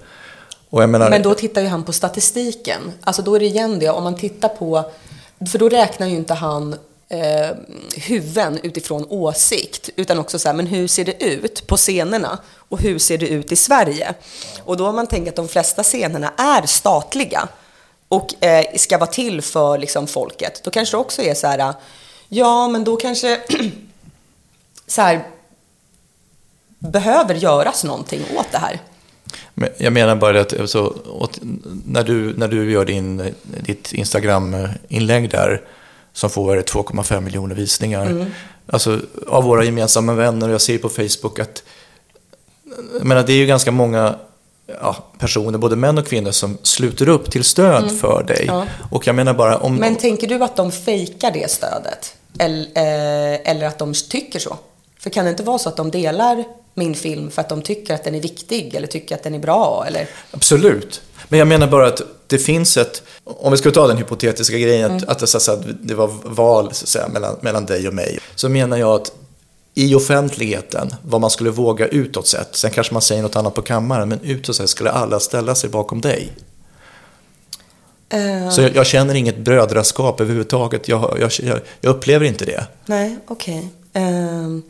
Och jag menar, Men då tittar ju han på statistiken. Alltså då är det igen det, om man tittar på... För då räknar ju inte han eh, huvuden utifrån åsikt, utan också så här, men hur ser det ut på scenerna? Och hur ser det ut i Sverige? Och då har man tänkt att de flesta scenerna är statliga och eh, ska vara till för liksom, folket, då kanske det också är så här, ja men då kanske så här, behöver göras någonting åt det här. Jag menar bara att alltså, när, du, när du gör din, ditt Instagram-inlägg där som får 2,5 miljoner visningar. Alltså av våra gemensamma vänner och jag ser på Facebook att jag menar, det är ju ganska många ja, personer, både män och kvinnor, som sluter upp till stöd för dig. Ja. Och jag menar bara om... Men tänker du att de fejkar det stödet? Eller, eh, eller att de tycker så? För kan det inte vara så att de delar min film för att de tycker att den är viktig eller tycker att den är bra? Eller? Absolut. Men jag menar bara att det finns ett, om vi ska ta den hypotetiska grejen, att, att, det, så att, säga, att det var val så att säga, mellan, mellan dig och mig. Så menar jag att i offentligheten, vad man skulle våga utåt sett, sen kanske man säger något annat på kammaren, men utåt sett skulle alla ställa sig bakom dig. Eh, Så jag, jag känner inget brödraskap överhuvudtaget, jag, jag, jag, upplever inte det. Nej, okej. Ehm,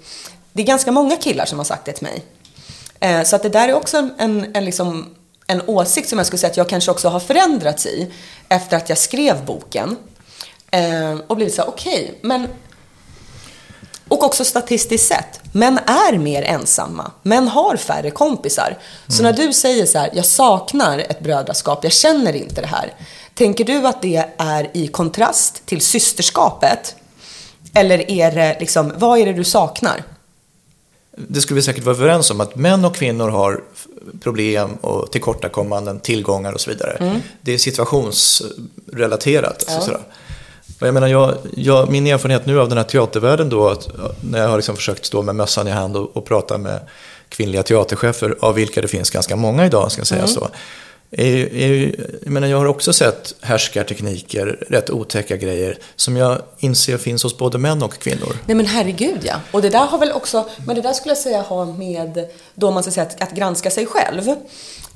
det är ganska många killar som har sagt det till mig. Eh, så att det där är också en, en, en, liksom, en åsikt som jag skulle säga att jag kanske också har förändrats i efter att jag skrev boken. Eh, och blivit så här, okej, men... Och också statistiskt sett, män är mer ensamma. Män har färre kompisar. Så när du säger så här, jag saknar ett brödraskap, jag känner inte det här. Tänker du att det är i kontrast till systerskapet? Eller är det liksom, vad är det du saknar? Det skulle vi säkert vara överens om, att män och kvinnor har problem och tillkortakommanden, tillgångar och så vidare. Det är situationsrelaterat. Alltså, sådär. Och jag menar, jag, jag, min erfarenhet nu av den här teatervärlden då, att, när jag har liksom försökt stå med mössan i hand och, och prata med kvinnliga teaterchefer, av vilka det finns ganska många idag, ska sägas. Är, ju- är, ju- jag, menar, jag har också sett härskartekniker, rätt otäcka grejer, som jag inser finns hos både män och kvinnor. Nej men herregud ja. Och det där har väl också, men det där skulle jag säga har med, då man ska säga att, att granska sig själv.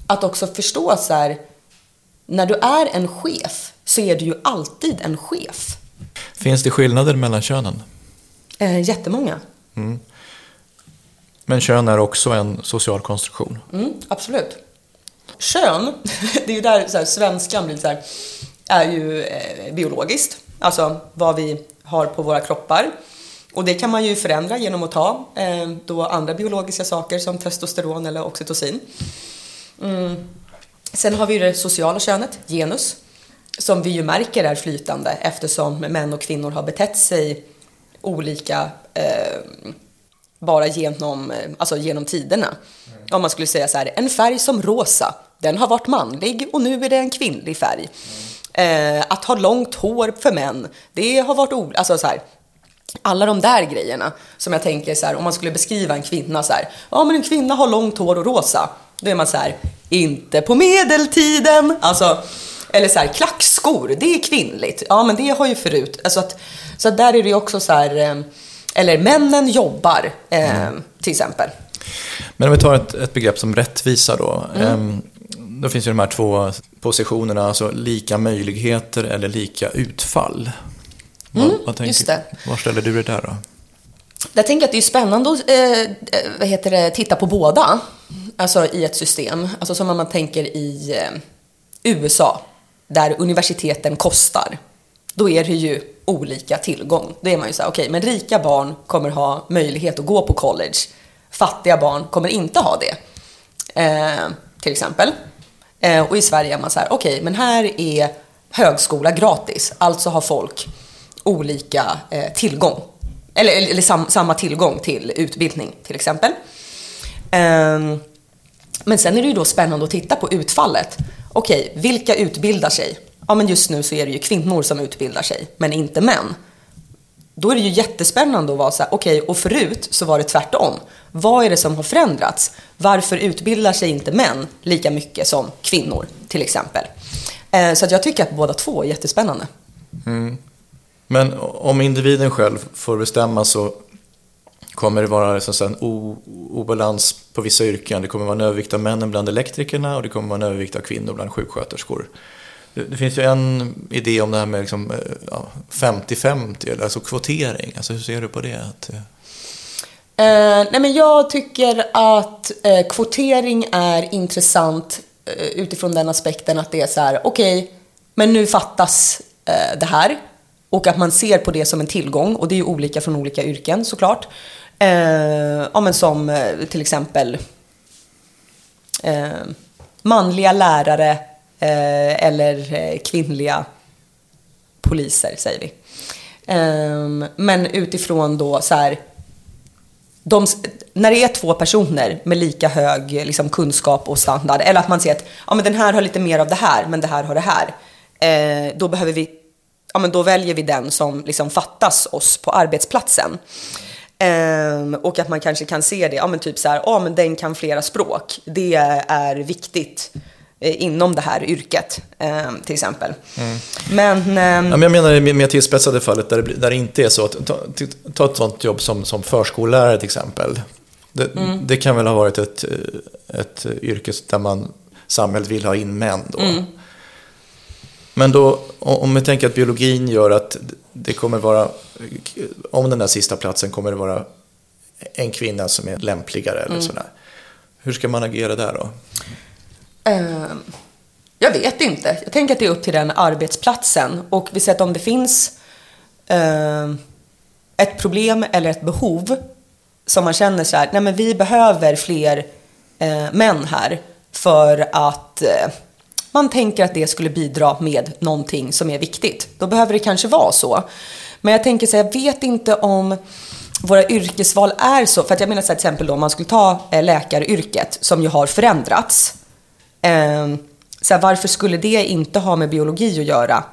Att också förstå så här, när du är en chef så är du ju alltid en chef. Finns det skillnader mellan könen? Eh, jättemånga. Men kön är också en social konstruktion. Mm, absolut. Kön, det är ju där så här, svenskan blir så här, är ju eh, biologiskt. Alltså vad vi har på våra kroppar. Och det kan man ju förändra genom att ta eh, då andra biologiska saker som testosteron eller oxytocin. Mm. Sen har vi det sociala könet, genus. Som vi ju märker är flytande eftersom män och kvinnor har betett sig olika eh, bara genom, eh, alltså genom tiderna. Mm. Om man skulle säga så här, en färg som rosa, den har varit manlig och nu är det en kvinnlig färg. Mm. Eh, att ha långt hår för män, det har varit olika, alltså så här, alla de där grejerna som jag tänker så här, om man skulle beskriva en kvinna så här, ja men en kvinna har långt hår och rosa, då är man så här, inte på medeltiden, alltså, eller så här, klackskor, det är kvinnligt, ja men det har ju förut, alltså att, så där är det ju också så här, eh, eller männen jobbar, eh, till exempel. Men om vi tar ett, ett begrepp som rättvisa då. Mm. Ehm, då finns ju de här två positionerna, alltså lika möjligheter eller lika utfall. Mm, vad, vad tänker, just det. Var ställer du dig där då? Jag tänker att det är spännande att eh, vad heter det, titta på båda, alltså i ett system. Alltså som om man tänker i eh, USA, där universiteten kostar. Då är det ju olika tillgång. Då är man ju så här, okej, okay, men rika barn kommer ha möjlighet att gå på college. Fattiga barn kommer inte ha det. Eh, till exempel. Eh, och i Sverige är man så här, okej, okay, men här är högskola gratis. Alltså har folk olika eh, tillgång. Eller, eller sam, samma tillgång till utbildning till exempel. Ehm, men sen är det ju då spännande att titta på utfallet. Okej, okay, vilka utbildar sig? Ja, men just nu så är det ju kvinnor som utbildar sig, men inte män. Då är det ju jättespännande att vara så här, okej, okay, och förut så var det tvärtom. Vad är det som har förändrats? Varför utbildar sig inte män lika mycket som kvinnor, till exempel? Eh, så att jag tycker att båda två är jättespännande. Mm. Men om individen själv får bestämma så kommer det vara så en obalans på vissa yrken. Det kommer vara en övervikt av männen bland elektrikerna och det kommer vara en övervikt av kvinnor bland sjuksköterskor. Det, det finns ju en idé om det här med liksom, 50-50, ja, alltså kvotering. Alltså, hur ser du på det? Att, eh, eh... Nej men jag tycker att eh, kvotering är intressant eh, utifrån den aspekten att det är så här, okej, okay, men nu fattas eh, det här. Och att man ser på det som en tillgång och det är ju olika från olika yrken såklart. Eh, ja, men som eh, till exempel eh, manliga lärare eh, eller eh, kvinnliga poliser säger vi. Eh, men utifrån då så här, de, när det är två personer med lika hög liksom, kunskap och standard, eller att man ser att ja, men den här har lite mer av det här, men det här har det här. Eh, då behöver vi ja, men då väljer vi den som liksom fattas oss på arbetsplatsen. Um, och att man kanske kan se det, ja men typ så här, ja men den kan flera språk. Det är viktigt eh, inom det här yrket, eh, till exempel. Mm. Men, eh, ja, men jag menar det mer tillspetsade fallet där det, där det inte är så. Att, ta, ta ett sånt jobb som, som förskollärare till exempel. Det, mm. det kan väl ha varit ett, ett yrke där man samhället vill ha in män då. Mm. Men då, om vi tänker att biologin gör att det kommer vara, om den där sista platsen kommer det vara en kvinna som är lämpligare eller mm. sådär. Hur ska man agera där då? Uh, jag vet inte. Jag tänker att det är upp till den arbetsplatsen. Och vi ser att om det finns uh, ett problem eller ett behov som man känner så här, nej men vi behöver fler uh, män här för att eh, man tänker att det skulle bidra med någonting som är viktigt. Då behöver det kanske vara så. Men jag tänker så här, jag vet inte om våra yrkesval är så. För att jag menar så här, till exempel då, om man skulle ta eh, läkaryrket som ju har förändrats. Ehm, så här, varför skulle det inte ha med biologi att göra?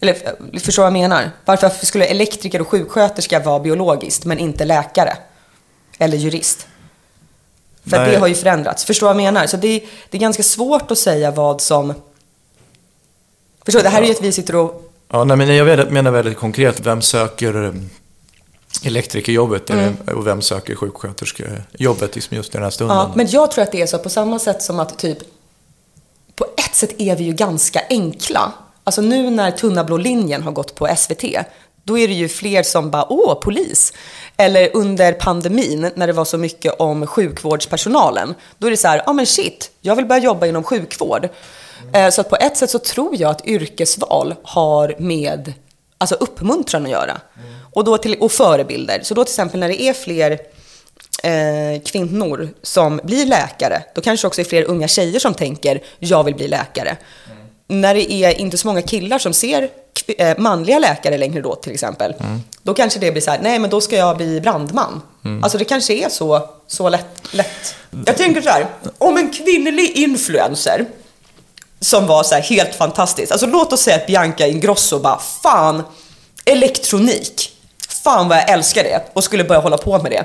Eller eh, förstår vad jag menar? Varför skulle elektriker och sjuksköterska vara biologiskt men inte läkare? Eller jurist? För att det har ju förändrats. Förstår vad jag menar? Så det, det är ganska svårt att säga vad som... Förstår du? Det här är ju att vi sitter och... Ja, nej, men jag menar väldigt konkret. Vem söker eh, elektrikerjobbet mm. och vem söker sjuksköterskejobbet liksom just i den här stunden? Ja, men jag tror att det är så på samma sätt som att typ... På ett sätt är vi ju ganska enkla. Alltså nu när Tunna blå linjen har gått på SVT, då är det ju fler som bara, åh, polis. Eller under pandemin, när det var så mycket om sjukvårdspersonalen. Då är det så här, ja ah, men shit, jag vill börja jobba inom sjukvård. Mm. Så att på ett sätt så tror jag att yrkesval har med alltså uppmuntran att göra. Mm. Och, då till, och förebilder. Så då till exempel när det är fler eh, kvinnor som blir läkare, då kanske också är fler unga tjejer som tänker, jag vill bli läkare. när det är inte så många killar som ser Eh, manliga läkare längre då till exempel. Då kanske det blir så här, nej men då ska jag bli brandman. Alltså det kanske är så, så lätt, lätt. Jag tänker så här, om en kvinnlig influencer som var så här helt fantastisk. Alltså låt oss säga att Bianca Ingrosso bara, fan, elektronik. Fan vad jag älskar det och skulle börja hålla på med det.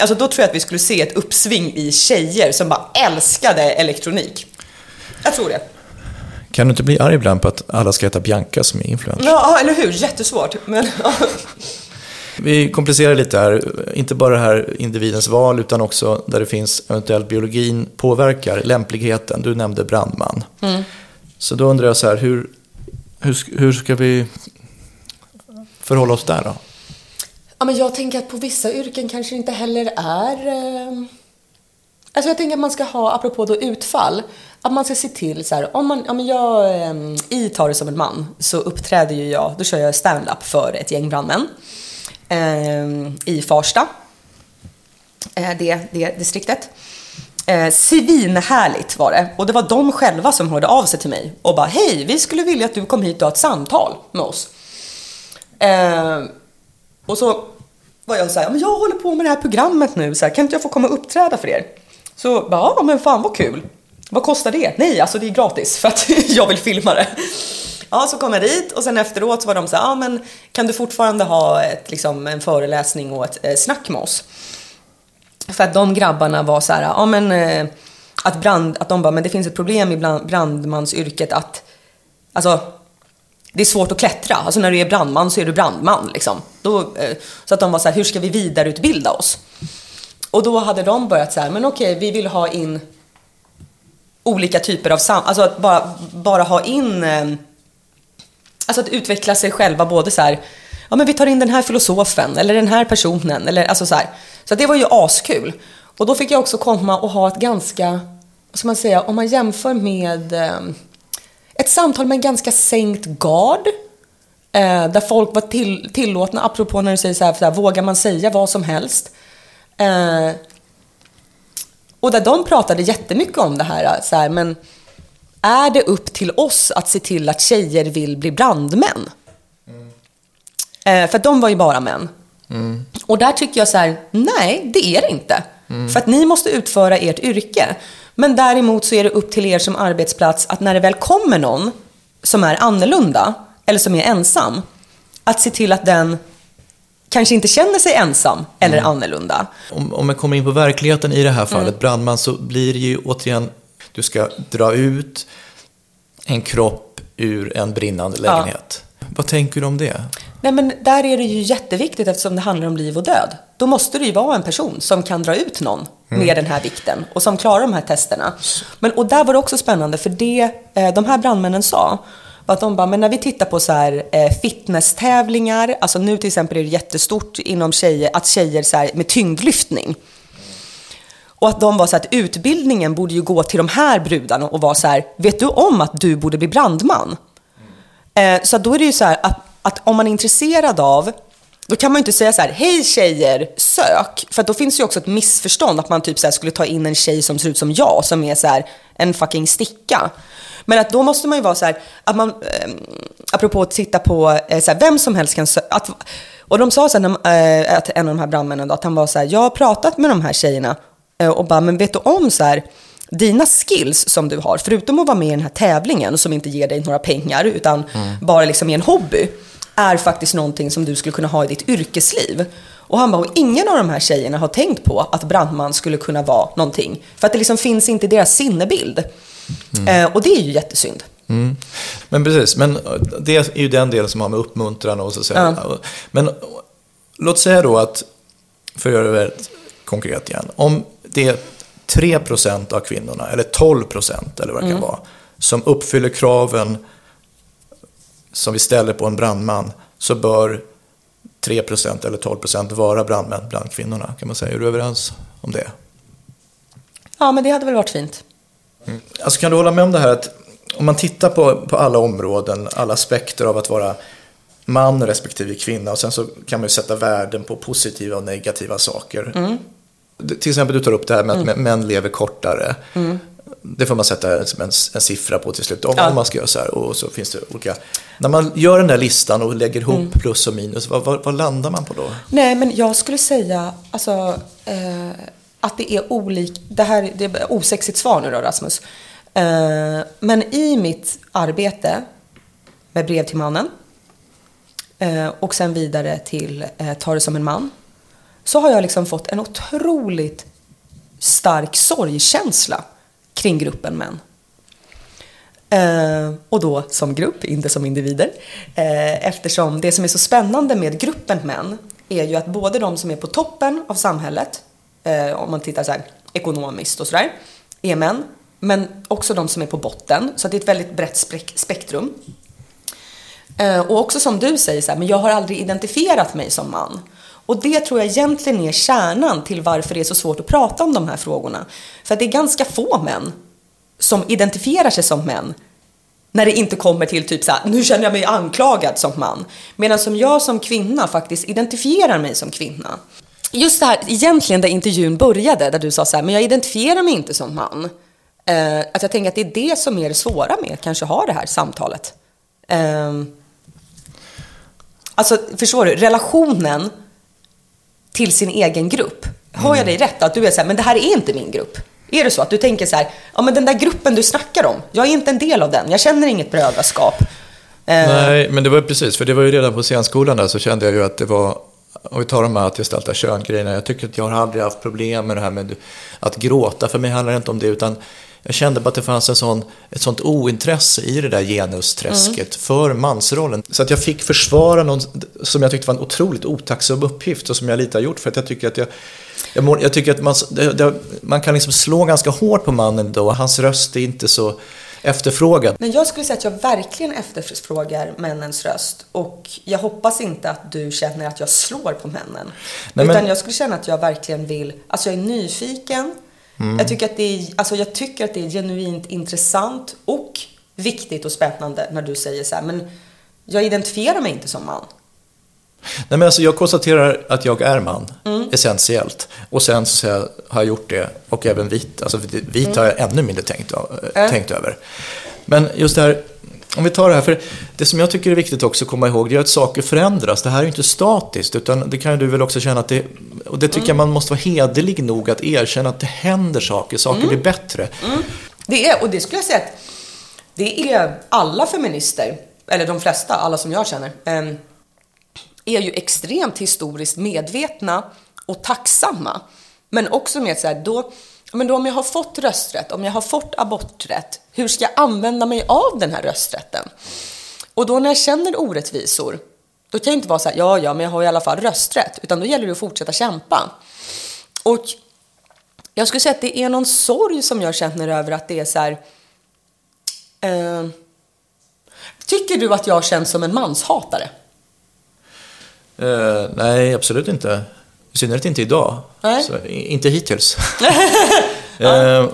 Alltså då tror jag att vi skulle se ett uppsving i tjejer som bara älskade elektronik. Jag tror det. Kan du inte bli arg ibland på att alla ska heta Bianca som är influencer? Ja, eller hur? Jättesvårt. Men, Vi komplicerar lite här, inte bara det här individens val utan också där det finns eventuellt biologin påverkar lämpligheten. Du nämnde brandman. Så då undrar jag så här, hur, hur, hur ska vi förhålla oss där då? ja, men jag tänker att på vissa yrken kanske det inte heller är... Eh... Alltså jag tänker att man ska ha, apropå då utfall, att man ska se till så här, om man, ja men jag, eh, i tar det som en man, så uppträder ju jag, då kör jag stand-up för ett gäng brandmän eh, i Farsta, eh, det, det distriktet. Eh, svinhärligt var det. Och det var de själva som hörde av sig till mig och bara hej, vi skulle vilja att du kom hit och ha ett samtal med oss. Eh, och så var jag så här, men jag håller på med det här programmet nu, så här, kan inte jag få komma och uppträda för er? Så bara, ja men fan vad kul. Vad kostar det? Nej, alltså det är gratis för att jag vill filma det. Ja, så kom jag dit och sen efteråt så var de så här, ja men kan du fortfarande ha ett, liksom, en föreläsning och ett eh, snack med oss? För att de grabbarna var så här, ja men eh, att, brand, att de bara, men det finns ett problem i brandmansyrket att, alltså det är svårt att klättra. Alltså när du är brandman så är du brandman liksom. Då, eh, så att de var så här, hur ska vi vidareutbilda oss? Och då hade de börjat så här, men okej, vi vill ha in olika typer av sam... Alltså att bara, bara ha in... Ehm, alltså att utveckla sig själva både så här, ja men vi tar in den här filosofen eller den här personen eller alltså så här. Så det var ju askul. Och då fick jag också komma och ha ett ganska, vad ska man säga, om man jämför med ehm, ett samtal med en ganska sänkt gard. Eh, där folk var till, tillåtna, apropå när du säger så här, så här, vågar man säga vad som helst? Eh, och där de pratade jättemycket om det här, så här, men är det upp till oss att se till att tjejer vill bli brandmän? Eh, för att de var ju bara män. Och där tycker jag så här, nej, det är det inte. För att ni måste utföra ert yrke. Men däremot så är det upp till er som arbetsplats att när det väl kommer någon som är annorlunda, eller som är ensam, att se till att den kanske inte känner sig ensam eller annorlunda. Om, om man kommer in på verkligheten i det här fallet, brandman, så blir det ju återigen, du ska dra ut en kropp ur en brinnande lägenhet. Vad tänker du om det? Nej men där är det ju jätteviktigt eftersom det handlar om liv och död. Då måste det ju vara en person som kan dra ut någon med den här vikten och som klarar de här testerna. Men, och där var det också spännande för det eh, de här brandmännen sa att de bara, men när vi tittar på så här eh, fitnesstävlingar, alltså nu till exempel är det jättestort inom tjejer, att tjejer så här, med tyngdlyftning. Och att de var så här, att utbildningen borde ju gå till de här brudarna och vara så här, vet du om att du borde bli brandman? Eh, så då är det ju så här att, att om man är intresserad av, då kan man ju inte säga så här, hej tjejer, sök. För att då finns det ju också ett missförstånd att man typ så här skulle ta in en tjej som ser ut som jag, som är så här en fucking sticka. Men att då måste man ju vara så här, att man, eh, apropå att titta på, eh, så här, vem som helst kan söka. Och de sa sen, eh, att en av de här brandmännen då, att han var så här, jag har pratat med de här tjejerna eh, och bara, men vet du om så här, dina skills som du har, förutom att vara med i den här tävlingen som inte ger dig några pengar utan bara liksom är en hobby, är faktiskt någonting som du skulle kunna ha i ditt yrkesliv. Och han bara, och ingen av de här tjejerna har tänkt på att brandman skulle kunna vara någonting. För att det liksom finns inte i deras sinnebild. Eh, och det är ju jättesynd. Mm. Men precis, men det är ju den delen som har med uppmuntran och så att säga. Men låt säga då att, för att göra det väldigt konkret igen, om det är 3% av kvinnorna, eller 12% eller vad det kan vara, som uppfyller kraven som vi ställer på en brandman, så bör 3% eller 12% vara brandmän bland kvinnorna, kan man säga. Är du överens om det? Ja, men det hade väl varit fint. Alltså kan du hålla med om det här att om man tittar på, på alla områden, alla aspekter av att vara man respektive kvinna och sen så kan man ju sätta värden på positiva och negativa saker. Det- Till exempel du tar upp det här med att män lever kortare. det får man sätta en, en siffra på till slut, om, Ja. man ska göra så här. Och så finns det olika... När man gör den där listan och lägger ihop Mm. plus och minus, vad, vad, vad landar man på då? Nej, men jag skulle säga alltså, eh, att det är olik... Det här det är osexigt svar nu då, Rasmus. Eh, men i mitt arbete med brev till mannen eh, och sen vidare till eh, Ta det som en man så har jag liksom fått en otroligt stark sorgkänsla kring gruppen män. Eh, och då som grupp, inte som individer. Eh, eftersom det som är så spännande med gruppen män är ju att både de som är på toppen av samhället, eh, om man tittar så här, ekonomiskt och sådär, är män. Men också de som är på botten, så att det är ett väldigt brett spektrum. Eh, och också som du säger, så här, men jag har aldrig identifierat mig som man. Och det tror jag egentligen är kärnan till varför det är så svårt att prata om de här frågorna. För att det är ganska få män som identifierar sig som män när det inte kommer till typ så här, nu känner jag mig anklagad som man. Medan som jag som kvinna faktiskt identifierar mig som kvinna. Just det här, egentligen där intervjun började, där du sa så här, men jag identifierar mig inte som man. Eh, att jag tänker att det är det som är det svåra med kanske ha det här samtalet. Ehm, alltså, förstår du? Relationen till sin egen grupp. Har jag dig rätt? Att du är så här, men det här är inte min grupp. Är det så att du tänker så här, ja men den där gruppen du snackar om, jag är inte en del av den, jag känner inget brödraskap. Eh, Nej, men det var precis, för det var ju redan på scenskolan där så kände jag ju att det var, om vi tar de här att gestalta kön-grejerna, jag tycker att jag har aldrig haft problem med det här med att gråta, för mig handlar det inte om det, utan jag kände bara att det fanns en sån, ett sånt ointresse i det där genusträsket för mansrollen. Så att jag fick försvara någon som jag tyckte var en otroligt otacksam uppgift och som jag lite har gjort för att jag tycker att jag jag, mår, jag tycker att man, det, det, man kan liksom slå ganska hårt på mannen då, hans röst är inte så efterfrågad. Men jag skulle säga att jag verkligen efterfrågar männens röst. Och jag hoppas inte att du känner att jag slår på männen. Nej, men- Utan jag skulle känna att jag verkligen vill, alltså jag är nyfiken. Mm. Jag, tycker att det är, alltså jag tycker att det är genuint intressant och viktigt och spännande när du säger så här, men jag identifierar mig inte som man. Nej, men alltså jag konstaterar att jag är man, Mm. essentiellt. Och sen så jag, har jag gjort det, och även vit. Alltså vit Mm. har jag ännu mindre tänkt, äh. tänkt över. Men just det här, om vi tar det här, för det som jag tycker är viktigt också att komma ihåg, det är att saker förändras. Det här är ju inte statiskt, utan det kan du väl också känna att det, och det tycker Mm. jag man måste vara hederlig nog att erkänna att det händer saker, saker Mm. blir bättre. Det är, och det skulle jag säga att det är alla feminister, eller de flesta, alla som jag känner, ehm, är ju extremt historiskt medvetna och tacksamma. Men också med så här, då, men då om jag har fått rösträtt, om jag har fått aborträtt, hur ska jag använda mig av den här rösträtten? Och då när jag känner orättvisor, då kan jag inte vara så här, ja, ja, men jag har i alla fall rösträtt, utan då gäller det att fortsätta kämpa. Och jag skulle säga att det är någon sorg som jag känner över att det är så här, eh, Tycker du att jag känns som en manshatare? Eh, nej, absolut inte. I synnerhet inte idag. Nej. Så, inte hittills. eh,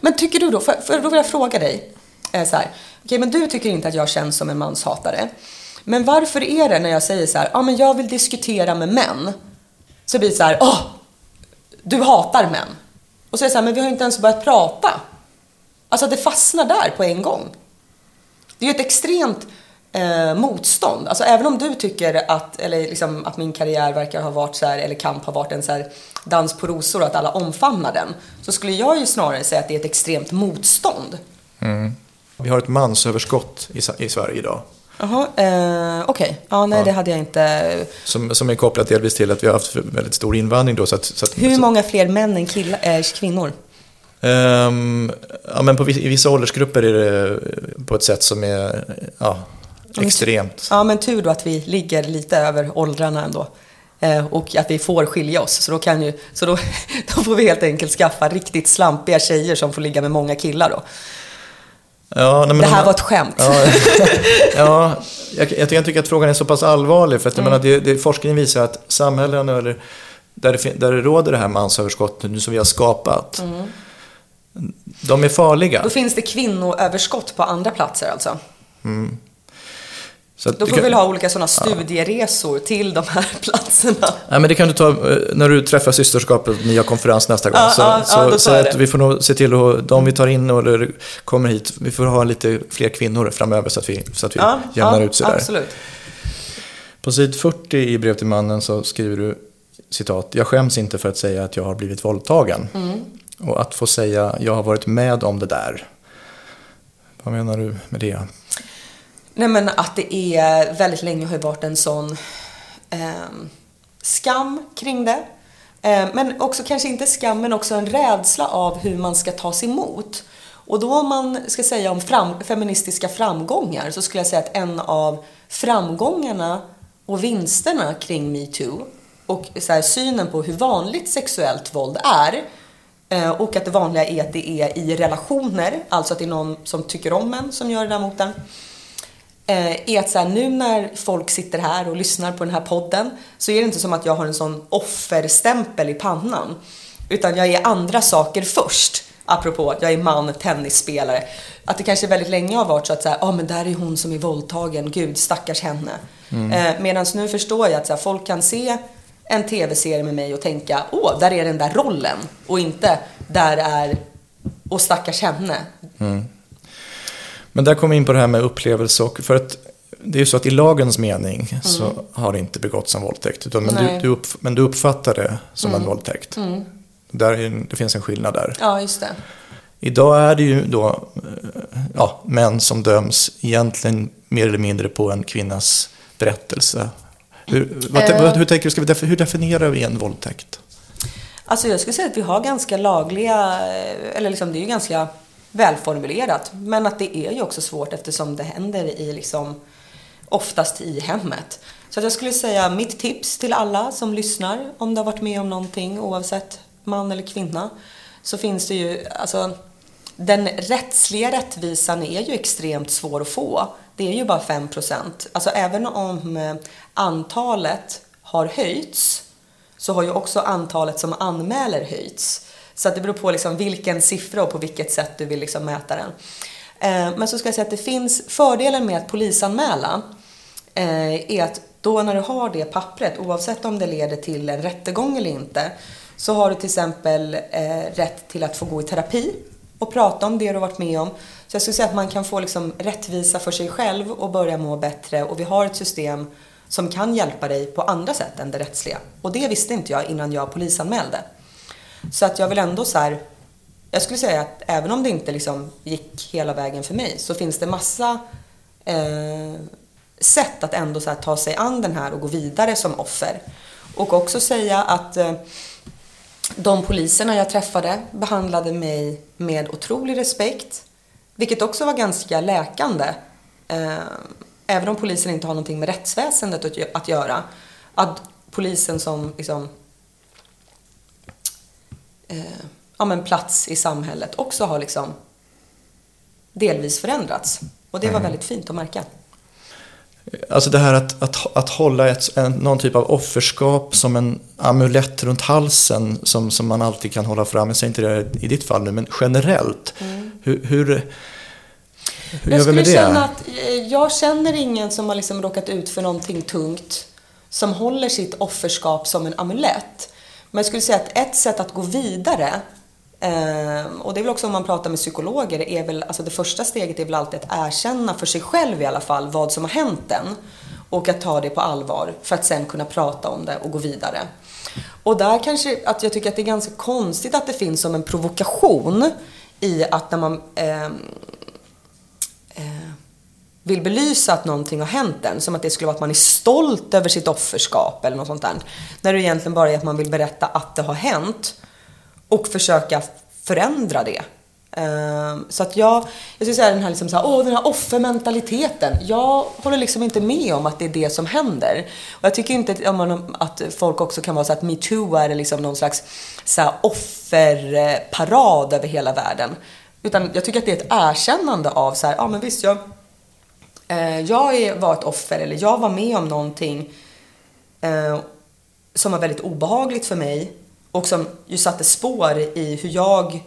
Men tycker du då, för, för då vill jag fråga dig, eh, så här, okej men du tycker inte att jag känns som en manshatare. Men varför är det när jag säger så här, ja men jag vill diskutera med män, så blir det så här, åh, du hatar män. Och så är det så här, men vi har inte ens börjat prata. Alltså att det fastnar där på en gång. Det är ju ett extremt eh, motstånd. Alltså även om du tycker att, eller liksom, att min karriär verkar ha varit så här, eller kamp har varit en så här dans på rosor och att alla omfamnar den. Så skulle jag ju snarare säga att det är ett extremt motstånd. vi har ett mansöverskott i, i Sverige idag. Jaha, eh, okej. Ja, nej det hade jag inte. Som, som är kopplat delvis till att vi har haft väldigt stor invandring då. Så att, så att, Hur många fler män än killar, eh, kvinnor? Ehm, ja, men på, I vissa åldersgrupper är det på ett sätt som är ja, extremt. Ja, men tur då att vi ligger lite över åldrarna ändå. Eh, och att vi får skilja oss. Så då, kan ju, så då, då får vi helt enkelt skaffa riktigt slampiga tjejer som får ligga med många killar då. Ja, nej, Det här de- var ett skämt. Ja, ja jag, jag, jag tycker att frågan är så pass allvarlig. För att Mm. menar, det, det, forskningen visar att samhällen eller, där, det, där det råder det här mansöverskottet nu som vi har skapat. Mm. De är farliga. Då finns det kvinnoöverskott på andra platser alltså. Så att Då får vi väl ha olika sådana studieresor till de här platserna. Nej, men det kan du ta eh, när du träffar systerskapet nya konferens nästa gång. Ja, så ja, så, ja, så att vi får nog se till att de vi tar in eller kommer hit, vi får ha lite fler kvinnor framöver så att vi, så att vi Ja, jämnar ja, ut sig där. Absolut. På sid 40 i brev till mannen så skriver du citat, jag skäms inte för att säga att jag har blivit våldtagen. Mm. Och att få säga, jag har varit med om det där. Vad menar du med det? Nej men att det är väldigt länge har ju varit en sån eh, skam kring det. Eh, men också kanske inte skam men också en rädsla av hur man ska tas emot. Och då om man ska säga om fram, feministiska framgångar så skulle jag säga att en av framgångarna och vinsterna kring metoo och så här, synen på hur vanligt sexuellt våld är eh, och att det vanliga är att det är i relationer, alltså att det är någon som tycker om en som gör det där mot en är att så här, nu när folk sitter här och lyssnar på den här podden så är det inte som att jag har en sån offerstämpel i pannan. Utan jag är andra saker först. Apropå att jag är man, tennisspelare. Att det kanske väldigt länge har varit så att så här, ah, men där är hon som är våldtagen, gud stackars henne. Eh, Medan nu förstår jag att så här, folk kan se en tv-serie med mig och tänka, åh, där är den där rollen. Och inte, där är, och stackars henne. Men där kommer vi in på det här med upplevelse och för att det är ju så att i lagens mening så har det inte begåtts en våldtäkt. Utan, men, du, Mm. Mm. du upp, men du uppfattar det som en våldtäkt. Där är, det finns en skillnad där. Ja, just det. Idag är det ju då eh, ja, män som döms egentligen mer eller mindre på en kvinnas berättelse. Hur, vad, Eh. vad, hur, tänker du, ska vi hur definierar vi en våldtäkt? Alltså jag skulle säga att vi har ganska lagliga, eh, eller liksom det är ju ganska välformulerat. Men att det är ju också svårt eftersom det händer i liksom, oftast i hemmet. Så att jag skulle säga mitt tips till alla som lyssnar, om du har varit med om någonting oavsett man eller kvinna, så finns det ju, alltså den rättsliga rättvisan är ju extremt svår att få. Det är ju bara 5% Alltså även om eh, antalet har höjts så har ju också antalet som anmäler höjts. Så att det beror på liksom vilken siffra och på vilket sätt du vill liksom mäta den. Eh, Men så ska jag säga att det finns fördelen med att polisanmäla eh, är att då när du har det pappret, oavsett om det leder till en rättegång eller inte, så har du till exempel eh, rätt till att få gå i terapi och prata om det du har varit med om. Så jag skulle säga att man kan få liksom rättvisa för sig själv och börja må bättre och vi har ett system som kan hjälpa dig på andra sätt än det rättsliga. Och det visste inte jag innan jag polisanmälde. Så att jag vill ändå så här, jag skulle säga att även om det inte liksom gick hela vägen för mig så finns det massa eh, sätt att ändå så här ta sig an den här och gå vidare som offer. Och också säga att eh, de poliserna jag träffade behandlade mig med otrolig respekt, vilket också var ganska läkande. Eh, även om polisen inte har någonting med rättsväsendet att att göra. Att polisen som liksom, eh, ja, men plats i samhället också har liksom delvis förändrats. Och det var väldigt fint att märka. Alltså det här att, att, att hålla ett, en, någon typ av offerskap som en amulett runt halsen som, som man alltid kan hålla fram. Jag säger inte det i ditt fall nu, men generellt. Hur, hur, hur Jag skulle det? känna att eh, jag känner ingen som har liksom råkat ut för någonting tungt som håller sitt offerskap som en amulett. Men jag skulle säga att ett sätt att gå vidare eh, och det är väl också om man pratar med psykologer, är väl, alltså det första steget är väl alltid att erkänna för sig själv i alla fall vad som har hänt en och att ta det på allvar för att sen kunna prata om det och gå vidare. Och där kanske att jag tycker att det är ganska konstigt att det finns som en provokation i att när man eh, vill belysa att någonting har hänt en, som att det skulle vara att man är stolt över sitt offerskap eller något sånt där. När det egentligen bara är att man vill berätta att det har hänt och försöka förändra det. Ehm, så att jag, jag skulle säga den här, liksom så här, åh, den här offermentaliteten. Jag håller liksom inte med om att det är det som händer. Och jag tycker inte att, om man, att folk också kan vara så att metoo är liksom någon slags så här, offerparad över hela världen. Utan jag tycker att det är ett erkännande av så här, ja men visst jag, Eh, jag var ett offer eller jag var med om någonting eh, som var väldigt obehagligt för mig och som ju satte spår i hur jag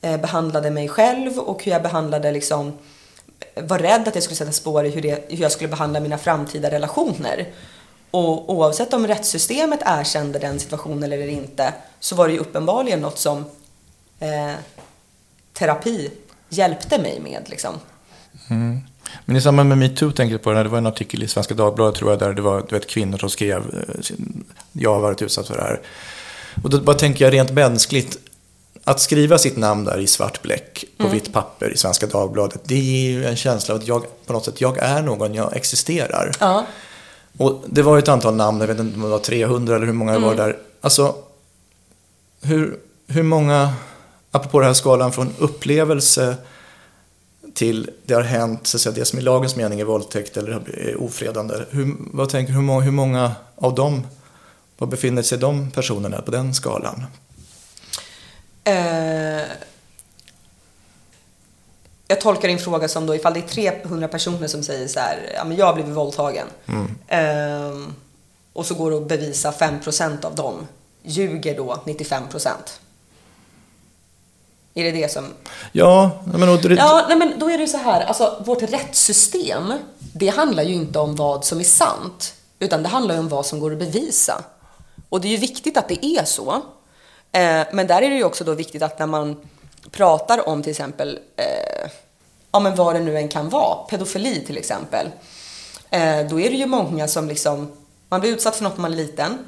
eh, behandlade mig själv och hur jag behandlade liksom var rädd att det skulle sätta spår i hur, det, hur jag skulle behandla mina framtida relationer. Och oavsett om rättssystemet erkände den situationen eller inte så var det ju uppenbarligen något som eh, terapi hjälpte mig med. Liksom. Mm. Men i samband med metoo tänker jag på det, det var en artikel i Svenska Dagbladet tror jag, där det var du vet, kvinnor som skrev eh, jag har varit utsatt för det här. Och då bara tänker jag rent mänskligt, att skriva sitt namn där i svart bläck på mm. vitt papper i Svenska Dagbladet, det ger ju en känsla av att jag på något sätt, jag är någon, jag existerar. Ja. Och det var ju ett antal namn, jag vet inte om det var 300 eller hur många det mm. var där. Alltså, hur, hur många, apropå den här skalan från upplevelse till det har hänt, så att säga, det som i lagens mening är våldtäkt eller är ofredande. Hur, vad tänker, hur, hur många av dem, var befinner sig de personerna på den skalan? Eh, jag tolkar din fråga som då ifall det är 300 personer som säger så här, ja men jag har blivit våldtagen. Mm. Eh, och så går det att bevisa 5% av dem ljuger då 95%. Är det det som... Ja, men... Då, ja, nej, men då är det ju så här, alltså vårt rättssystem, det handlar ju inte om vad som är sant, utan det handlar ju om vad som går att bevisa. Och det är ju viktigt att det är så. Eh, men där är det ju också då viktigt att när man pratar om till exempel, eh, ja men vad det nu än kan vara, pedofili till exempel, eh, då är det ju många som liksom, man blir utsatt för något när man är liten,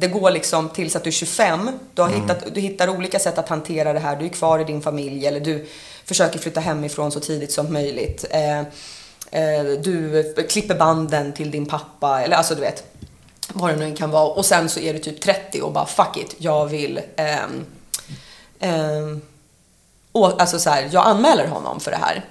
det går liksom tills att du är 25. Du, har mm. hittat, du hittar olika sätt att hantera det här. Du är kvar i din familj eller du försöker flytta hemifrån så tidigt som möjligt. Eh, eh, du klipper banden till din pappa eller alltså du vet vad det nu kan vara. Och sen så är du typ 30 och bara fuck it, jag vill ehm, ehm, och, alltså så här, jag anmäler honom för det här.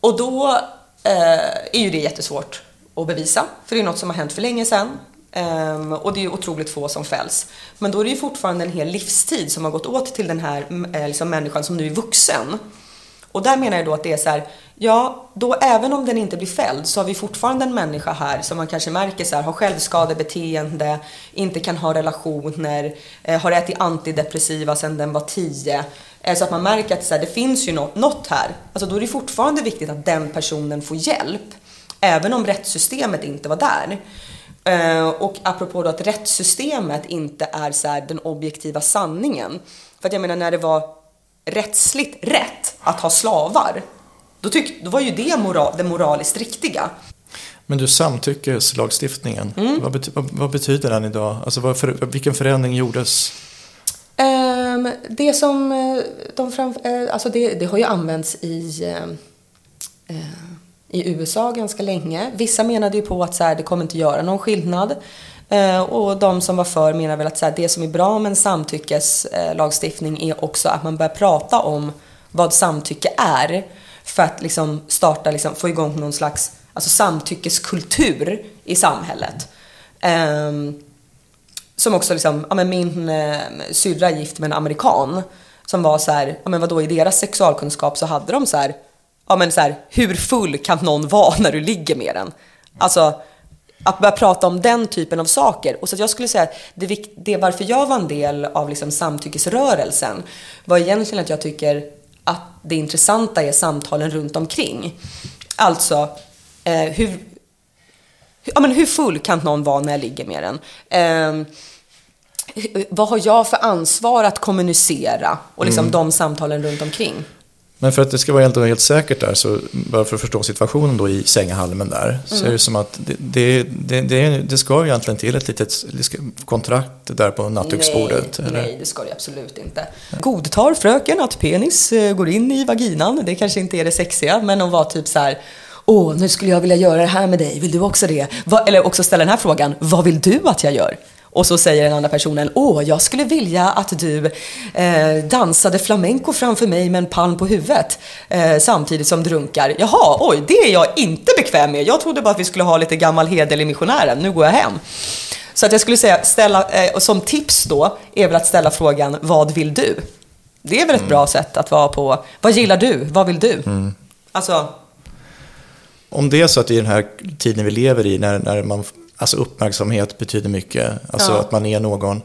Och då eh, är ju det jättesvårt att bevisa, för det är något som har hänt för länge sedan. Um, och det är otroligt få som fälls. Men då är det ju fortfarande en hel livstid som har gått åt till den här eh, liksom, människan som nu är vuxen. Och där menar jag då att det är så här, ja, då även om den inte blir fälld så har vi fortfarande en människa här som man kanske märker så här, har självskadebeteende, inte kan ha relationer, eh, har ätit antidepressiva sedan den var tio. Eh, så att man märker att så här, det finns ju något, något här. Alltså då är det fortfarande viktigt att den personen får hjälp. Även om rättssystemet inte var där. Eh, och apropå då att rättssystemet inte är så den objektiva sanningen. För att jag menar när det var rättsligt rätt att ha slavar, då, tyck, då var ju det moral, det moraliskt riktiga. Men du, samtyckeslagstiftningen, mm. vad, bety vad, vad, betyder den idag? Alltså vad för, vilken förändring gjordes? Um, det som eh, de fram, uh, alltså det, det, har ju använts i i USA ganska länge. Vissa menade ju på att så här, det kommer inte göra någon skillnad. Eh, och de som var för menar väl att så här, det som är bra med en samtyckeslagstiftning är också att man börjar prata om vad samtycke är. För att liksom starta, liksom, få igång någon slags alltså samtyckeskultur i samhället. Eh, som också liksom, ja men min eh, syrra är gift med en amerikan. Som var så här, ja men vadå i deras sexualkunskap så hade de så här ja men så här, hur full kan någon vara när du ligger med den? Alltså, att börja prata om den typen av saker. Och så jag skulle säga att det, det varför jag var en del av liksom samtyckesrörelsen var egentligen att jag tycker att det intressanta är samtalen runt omkring. Alltså, eh, hur, ja, men hur full kan någon vara när jag ligger med den? Eh, vad har jag för ansvar att kommunicera? Och liksom mm. de samtalen runt omkring. Men för att det ska vara helt, helt säkert där, så bara för att förstå situationen då i sänghalmen där, mm. så är det som att det, det, det, det, ska egentligen till ett litet kontrakt där på nattduksbordet. Nej, nej, det ska det absolut inte. Godtar fröken att penis eh, går in i vaginan? Det kanske inte är det sexiga, men att vara typ så här Åh, nu skulle jag vilja göra det här med dig, vill du också det? Va, eller också ställa den här frågan, vad vill du att jag gör? Och så säger den andra personen, åh, jag skulle vilja att du eh, dansade flamenco framför mig med en palm på huvudet eh, samtidigt som drunkar. Jaha, oj, det är jag inte bekväm med. Jag trodde bara att vi skulle ha lite gammal hederlig missionären. Nu går jag hem. Så att jag skulle säga, ställa, eh, som tips då, är väl att ställa frågan, vad vill du? Det är väl ett mm. bra sätt att vara på, vad gillar du? Vad vill du? Mm. Alltså... Om det är så att i den här tiden vi lever i, när, när man Alltså uppmärksamhet betyder mycket. Alltså ja. att man är någon.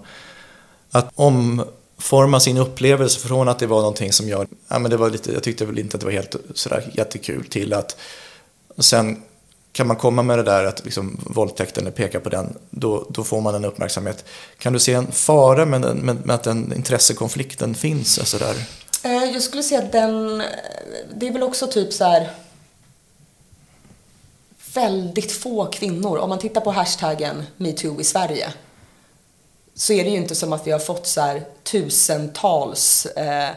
Att om forma sin upplevelse från att det var någonting som jag, ja men det var lite, jag tyckte väl inte att det var helt sådär jättekul till att sen kan man komma med det där att liksom våldtäkten eller peka på den, då, då får man en uppmärksamhet. Kan du se en fara med, med, med att den intressekonflikten finns? Alltså där? Eh, jag skulle säga att den, det är väl också typ så här väldigt få kvinnor, om man tittar på hashtaggen metoo i Sverige, så är det ju inte som att vi har fått så här tusentals, eh,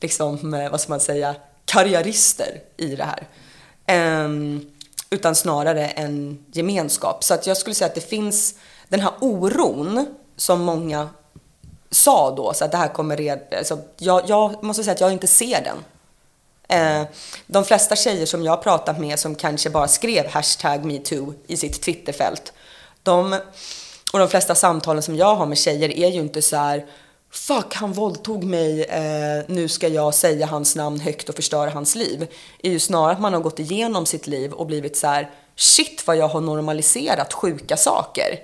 liksom, eh, vad ska man säga, karriärister i det här. Eh, utan snarare en gemenskap. Så att jag skulle säga att det finns den här oron som många sa då, så att det här kommer redan, alltså, jag, jag måste säga att jag inte ser den. Eh, de flesta tjejer som jag har pratat med som kanske bara skrev hashtag metoo i sitt Twitterfält, de, och de flesta samtalen som jag har med tjejer är ju inte så här Fuck, han våldtog mig, eh, nu ska jag säga hans namn högt och förstöra hans liv. Det är ju snarare att man har gått igenom sitt liv och blivit så här, shit vad jag har normaliserat sjuka saker.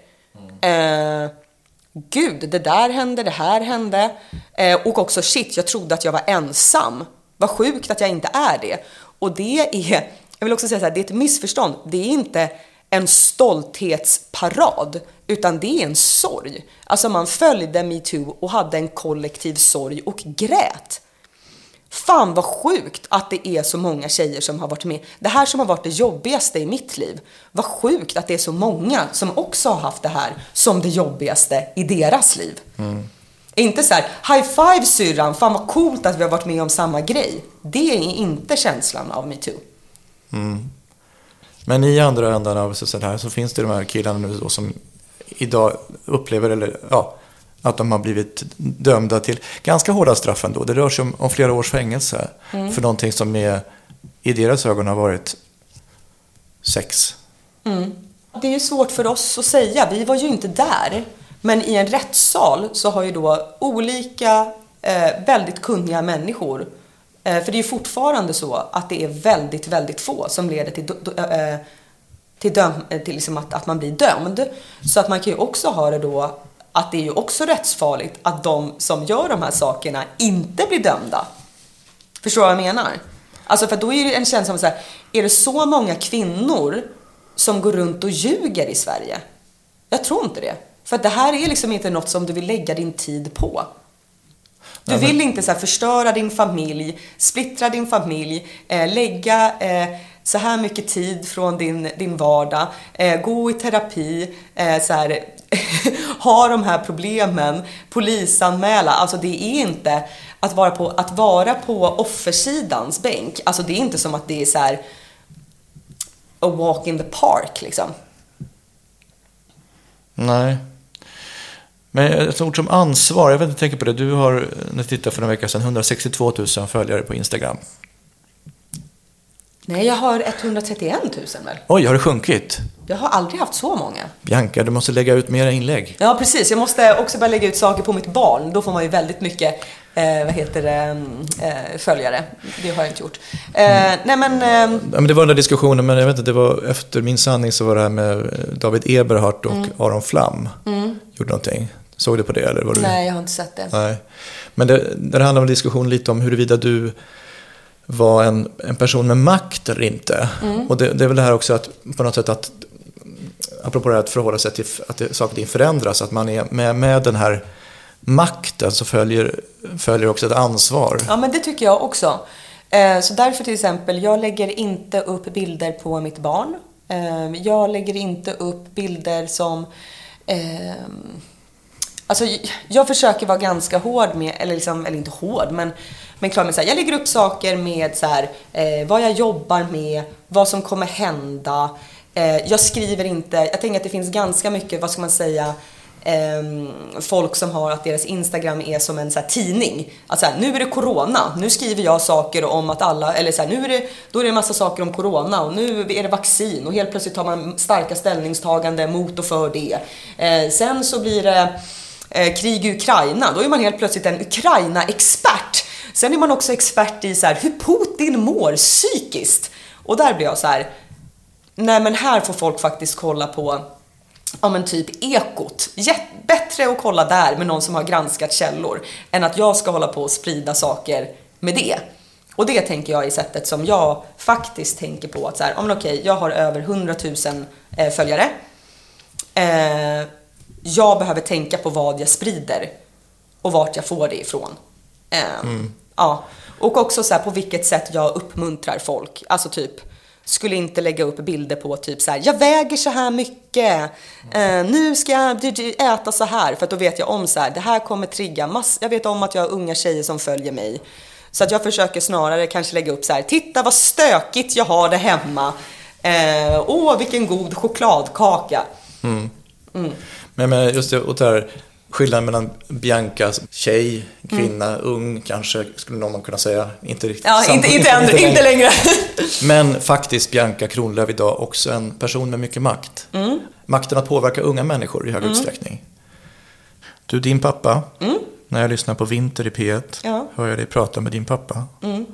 Mm. Eh, Gud, det där hände, det här hände. Eh, och också shit, jag trodde att jag var ensam. Vad sjukt att jag inte är det. Och det är, jag vill också säga så här, det är ett missförstånd. Det är inte en stolthetsparad, utan det är en sorg. Alltså man följde metoo och hade en kollektiv sorg och grät. Fan vad sjukt att det är så många tjejer som har varit med. Det här som har varit det jobbigaste i mitt liv. Vad sjukt att det är så många som också har haft det här som det jobbigaste i deras liv. Mm. Inte så här, high five syrran, fan vad coolt att vi har varit med om samma grej. Det är inte känslan av metoo. Mm. Men i andra ändan av så här så finns det de här killarna nu då som idag upplever, eller ja, att de har blivit dömda till ganska hårda straff ändå. Det rör sig om, om flera års fängelse mm. för någonting som är, i deras ögon har varit sex. Mm. Det är ju svårt för oss att säga, vi var ju inte där. Men i en rättssal så har ju då olika eh, väldigt kunniga människor eh, för det är ju fortfarande så att det är väldigt, väldigt få som leder till, eh, till, döm, eh, till liksom att, att man blir dömd. Så att man kan ju också ha det då att det är ju också rättsfarligt att de som gör de här sakerna inte blir dömda. Förstår du vad jag menar? Alltså för då är det en känsla av så här, är det så många kvinnor som går runt och ljuger i Sverige? Jag tror inte det. För att det här är liksom inte något som du vill lägga din tid på. Du Nej, men... vill inte så förstöra din familj, splittra din familj, eh, lägga eh, så här mycket tid från din, din vardag, eh, gå i terapi, eh, så här, ha de här problemen, polisanmäla. Alltså det är inte att vara på, att vara på offersidans bänk. Alltså det är inte som att det är så här a walk in the park liksom. Nej. Men ett ord som ansvar, jag vet inte, tänker på det. Du har, när jag tittade för en vecka sedan, 162 000 följare på Instagram. Nej, jag har 131 000 väl? Oj, har det sjunkit? Jag har aldrig haft så många. Bianca, du måste lägga ut mera inlägg. Ja, precis. Jag måste också börja lägga ut saker på mitt barn. Då får man ju väldigt mycket eh, vad heter det, eh, följare. Det har jag inte gjort. Eh, mm. Nej, men... Eh... Ja, men det var den där diskussionen, men jag vet inte, det var efter min sanning så var det här med David Eberhardt och mm. Aron Flam. Mm. Gjorde någonting. Såg du på det? Eller var du... Nej, jag har inte sett det. Nej. Men det, det handlar om en diskussion lite om huruvida du var en, en person med makt eller inte. Mm. Och det, det, är väl det här också att på något sätt att, apropå det här att förhålla sig till att det, saker och ting förändras, att man är med, med den här makten så alltså följer, följer också ett ansvar. Ja, men det tycker jag också. Eh, så därför till exempel, jag lägger inte upp bilder på mitt barn. Ehm, jag lägger inte upp bilder som eh, Alltså, jag försöker vara ganska hård med, eller, liksom, eller inte hård, men, men klar med så här, jag lägger upp saker med så här, eh, vad jag jobbar med, vad som kommer hända. Eh, jag skriver inte, jag tänker att det finns ganska mycket, vad ska man säga, eh, folk som har att deras Instagram är som en så här, tidning. Alltså här, nu är det corona, nu skriver jag saker om att alla, eller så här, nu är det, då är det en massa saker om corona och nu är det vaccin och helt plötsligt tar man starka ställningstagande mot och för det. Eh, sen så blir det eh, krig i Ukraina, då är man helt plötsligt en Ukraina-expert. Sen är man också expert i så här, hur Putin mår psykiskt. Och där blir jag så här, nej men här får folk faktiskt kolla på ja men typ Ekot. Bättre att kolla där med någon som har granskat källor än att jag ska hålla på och sprida saker med det. Och det tänker jag är sättet som jag faktiskt tänker på att så här, ja men okej, jag har över 100 000 eh, följare. Eh, jag behöver tänka på vad jag sprider och vart jag får det ifrån. Eh, mm. Ja, och också så här, på vilket sätt jag uppmuntrar folk. Alltså typ, skulle inte lägga upp bilder på typ så här, jag väger så här mycket, eh, nu ska jag äta så här, för att då vet jag om så här, det här kommer trigga mass, jag vet om att jag har unga tjejer som följer mig. Så att jag försöker snarare kanske lägga upp så här, titta vad stökigt jag har det hemma. Eh, åh, vilken god chokladkaka. Mm. Mm. Men, men just det, och det här, skillnaden mellan Bianca, tjej, kvinna, mm. ung kanske, skulle någon kunna säga. Inte riktigt Ja, inte, inte, ändå, inte längre. Men faktiskt Bianca Kronlöf idag också en person med mycket makt. Mm. Makten att påverka unga människor i hög mm. utsträckning. Du, din pappa, mm. när jag lyssnar på Vinter i P1, ja. hör jag dig prata med din pappa. Mm.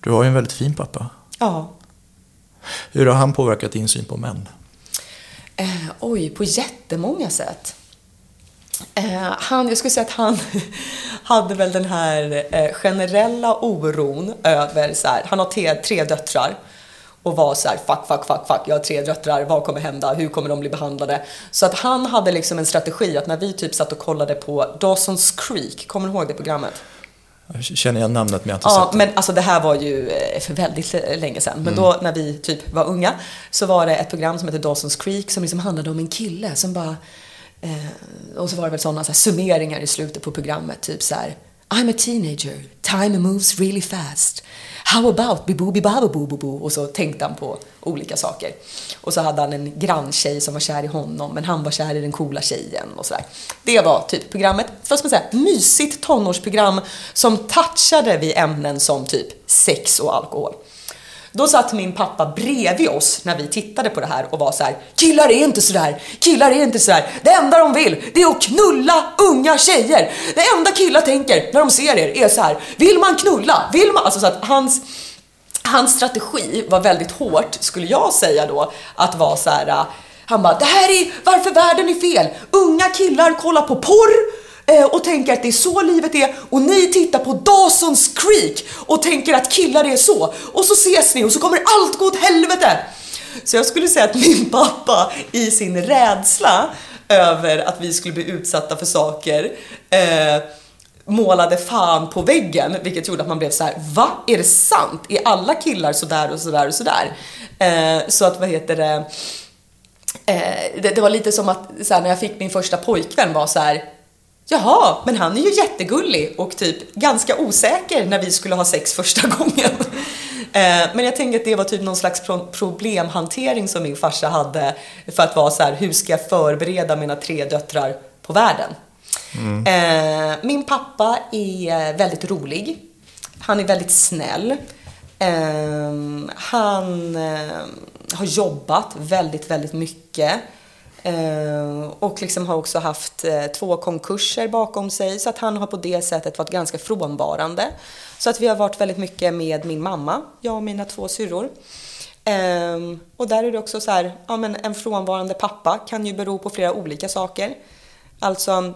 Du har ju en väldigt fin pappa. Ja. Hur har han påverkat din syn på män? Eh, oj, på jättemånga sätt. Eh, han, jag skulle säga att han hade väl den här eh, generella oron över så här, han har tre, tre döttrar och var så här, fuck, fuck, fuck, fuck, jag har tre döttrar, vad kommer hända, hur kommer de bli behandlade? Så att han hade liksom en strategi att när vi typ satt och kollade på Dawson's Creek, kommer du ihåg det programmet? Känner jag namnet men jag har inte ja, sett det. men alltså det här var ju eh, för väldigt länge sedan. Men mm. då när vi typ var unga så var det ett program som hette Dawson's Creek som liksom handlade om en kille som bara Eh, och så var det väl sådana så här, summeringar i slutet på programmet, typ så här, I'm a teenager, time moves really fast. How about biboobi bababoo Och så tänkte han på olika saker. Och så hade han en granntjej som var kär i honom, men han var kär i den coola tjejen och sådär. Det var typ programmet. Vad ska man säga? Mysigt tonårsprogram som touchade vid ämnen som typ sex och alkohol. Då satt min pappa bredvid oss när vi tittade på det här och var så här: killar är inte sådär, killar är inte sådär. Det enda de vill, det är att knulla unga tjejer. Det enda killar tänker när de ser er är så här: vill man knulla? Vill man? Alltså så att hans Hans strategi var väldigt hårt, skulle jag säga då, att vara så här. Äh, han bara, det här är varför världen är fel. Unga killar kollar på porr, Eh, och tänker att det är så livet är och ni tittar på Dawson's Creek och tänker att killar är så och så ses ni och så kommer allt gå åt helvete. Så jag skulle säga att min pappa i sin rädsla över att vi skulle bli utsatta för saker eh, målade fan på väggen, vilket gjorde att man blev så här: va? Är det sant? Är alla killar sådär och sådär och sådär? Eh, så att, vad heter det, eh, det, det, var lite som att så här, när jag fick min första pojkvän var så här, Jaha, men han är ju jättegullig och typ ganska osäker när vi skulle ha sex första gången. Eh, men jag tänker att det var typ någon slags problemhantering som min farsa hade för att vara så här, hur ska jag förbereda mina tre döttrar på världen? Mm. Eh, min pappa är väldigt rolig. Han är väldigt snäll. Eh, han har jobbat väldigt, väldigt mycket. Eh, och liksom har också haft eh, två konkurser bakom sig så att han har på det sättet varit ganska frånvarande. Så att vi har varit väldigt mycket med min mamma, jag och mina två syrror. Ehm, och där är det också så här, ja men en frånvarande pappa kan ju bero på flera olika saker. Alltså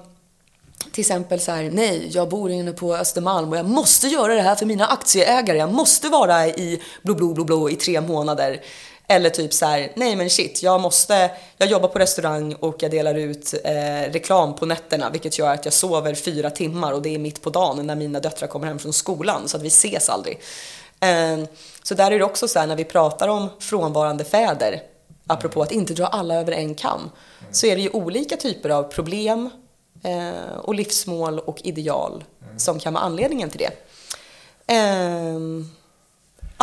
till exempel så här, nej, jag bor inne på Östermalm och jag måste göra det här för mina aktieägare. Jag måste vara i blå, blå, blå, blå i tre månader. Eller typ så här, nej men shit, jag måste, jag jobbar på restaurang och jag delar ut eh, reklam på nätterna vilket gör att jag sover fyra timmar och det är mitt på dagen när mina döttrar kommer hem från skolan så att vi ses aldrig. Eh, så där är det också så här när vi pratar om frånvarande fäder, apropå att inte dra alla över en kam, så är det ju olika typer av problem eh, och livsmål och ideal som kan vara anledningen till det.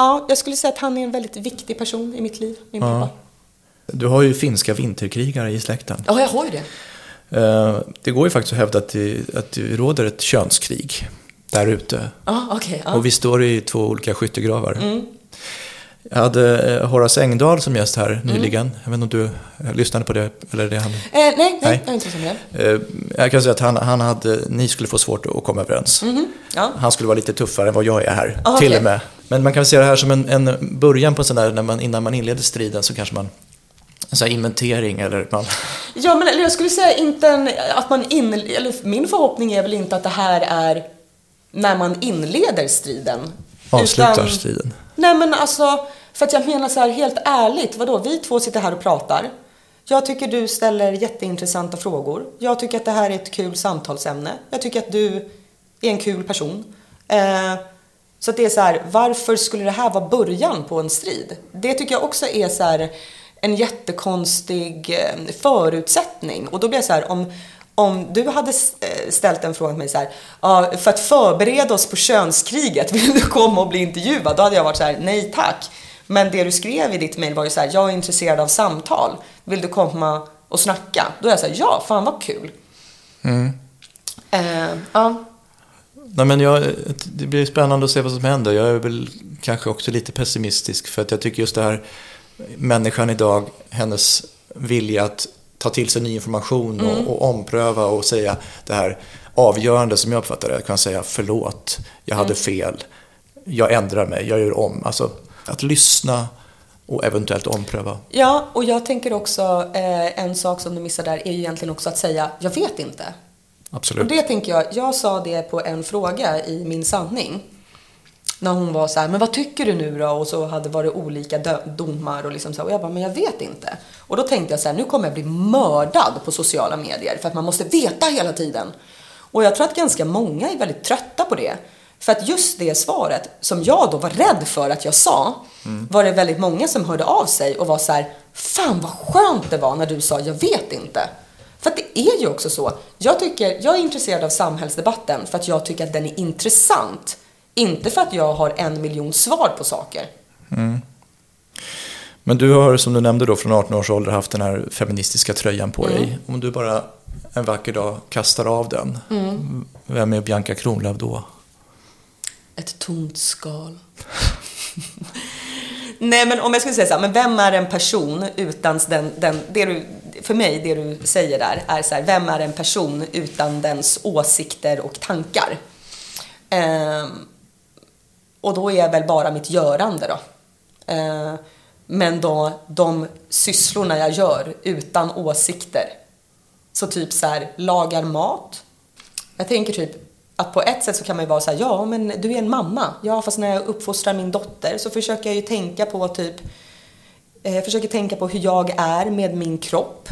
Ja, jag skulle säga att han är en väldigt viktig person i mitt liv, min ja. pappa. Du har ju finska vinterkrigare i släkten. Ja, jag har ju det. Eh, det går ju faktiskt att hävda att det, att det råder ett könskrig där ute. Ja, okay, ja. Och vi står i två olika skyttegravar. Mm. Jag hade eh, Horace Engdahl som gäst här mm. nyligen. Mm. Jag vet inte om du eh, lyssnade på det? Eller det han... Eh, nej, nej, nej, jag är inte som det. Eh, jag kan säga att han, han hade, ni skulle få svårt att komma överens. Mm. Ja. Han skulle vara lite tuffare än vad jag är här, ah, till okay. och med. Men man kan se det här som en, en början på en sån där, när man, innan man inleder striden så kanske man en sån här inventering eller man... Ja, men eller jag skulle säga inte en, att man in, eller min förhoppning är väl inte att det här är när man inleder striden. Avslutar Utan- striden. Nej men alltså, för att jag menar så här helt ärligt, vadå, vi två sitter här och pratar. Jag tycker du ställer jätteintressanta frågor. Jag tycker att det här är ett kul samtalsämne. Jag tycker att du är en kul person. Eh, så att det är så här, varför skulle det här vara början på en strid? Det tycker jag också är så här en jättekonstig eh, förutsättning. Och då blir jag så här, om, om du hade eh, ställt en fråga till mig så här, för att förbereda oss på könskriget, vill du komma och bli intervjuad? Då hade jag varit så här, nej tack. Men det du skrev i ditt mejl var ju så här, jag är intresserad av samtal. Vill du komma och snacka? Då är jag så här, ja, fan vad kul. Eh, ja. Nej, men jag, det blir spännande att se vad som händer. Jag är väl kanske också lite pessimistisk för att jag tycker just det här människan idag, hennes vilja att ta till sig ny information och, och ompröva och säga det här avgörande som jag uppfattar det, att kunna säga förlåt, jag hade fel, jag ändrar mig, jag gör om. Alltså att lyssna och eventuellt ompröva. Ja, och jag tänker också, eh, en sak som du missar där är ju egentligen också att säga, jag vet inte. Och Absolut. det tänker jag, jag sa det på en fråga i Min sanning. När hon var så här, men vad tycker du nu då? Och så hade varit olika domar och liksom så. Och jag bara, men jag vet inte. Och då tänkte jag så här, nu kommer jag bli mördad på sociala medier för att man måste veta hela tiden. Och jag tror att ganska många är väldigt trötta på det. För att just det svaret, som jag då var rädd för att jag sa, var det väldigt många som hörde av sig och var så här, fan vad skönt det var när du sa, jag vet inte. För att det är ju också så. Jag, tycker, jag är intresserad av samhällsdebatten för att jag tycker att den är intressant. Inte för att jag har en miljon svar på saker. Men du har, som du nämnde då, från 18 års ålder haft den här feministiska tröjan på dig. Om du bara en vacker dag kastar av den, vem är Bianca Kronlöf då? Ett tomt skal. Nej, men om jag skulle säga så här, men vem är en person utan den, den det du, för mig, det du säger där är så här, vem är en person utan dens åsikter och tankar? Ehm, och då är väl bara mitt görande då. Ehm, men då de sysslorna jag gör utan åsikter. Så typ så här, lagar mat. Jag tänker typ att på ett sätt så kan man ju vara så här, ja men du är en mamma. Ja, fast när jag uppfostrar min dotter så försöker jag ju tänka på typ, Eh, jag försöker tänka på hur jag är med min kropp.